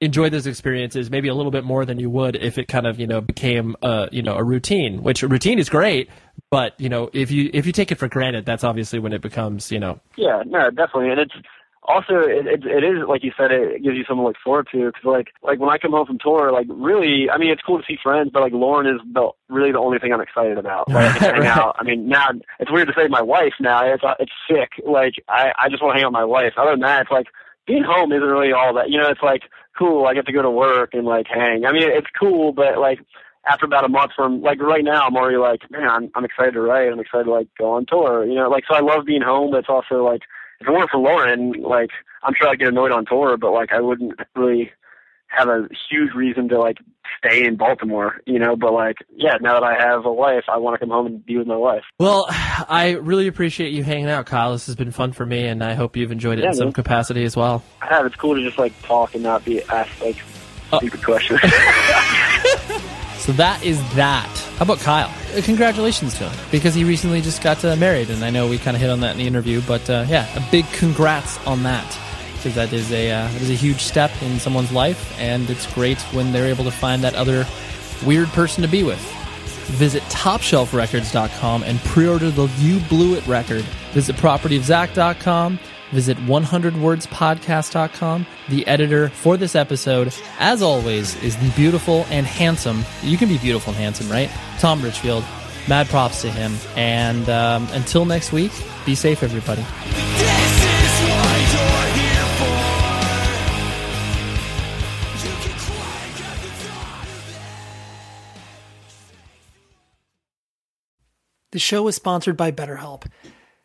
enjoy those experiences maybe a little bit more than you would if it kind of you know became a you know a routine. Which a routine is great, but you know if you if you take it for granted, that's obviously when it becomes you know Yeah, no, definitely, and it's also it, it, it is like you said, it gives you something to look forward to. Because like like when I come home from tour, like really, I mean, it's cool to see friends, but like Lauren is the really the only thing I'm excited about. Like (laughs) hang Right. out. I mean, now it's weird to say my wife. Now it's uh, it's sick. Like I I just want to hang out with my wife. Other than that, it's like being home isn't really all that. You know, it's like cool. I get to go to work and like hang. I mean, it's cool, but like after about a month from like right now, I'm already like, man, I'm, I'm excited to write. I'm excited to like go on tour. You know, like so I love being home, but it's also like if it weren't for Lauren, like I'm sure I'd get annoyed on tour, but like I wouldn't really have a huge reason to like stay in Baltimore. You know, but like yeah, now that I have a wife, I want to come home and be with my wife. Well, (sighs) I really appreciate you hanging out, Kyle. This has been fun for me, and I hope you've enjoyed it Yeah, in some man. capacity as well. I have. It's cool to just like talk and not be asked like Oh. stupid questions. (laughs) So that is that. How about Kyle? Uh, Congratulations to him because he recently just got uh, married, and I know we kind of hit on that in the interview, but uh, yeah, a big congrats on that because that is a uh, is a huge step in someone's life, and it's great when they're able to find that other weird person to be with. Visit TopShelfRecords.com and pre-order the You Blew It record. Visit PropertyofZack.com. Visit 100WordsPodcast.com. The editor for this episode, as always, is the beautiful and handsome. You can be beautiful and handsome, right? Tom Richfield. Mad props to him. And um, until next week, be safe, everybody. The show is sponsored by BetterHelp.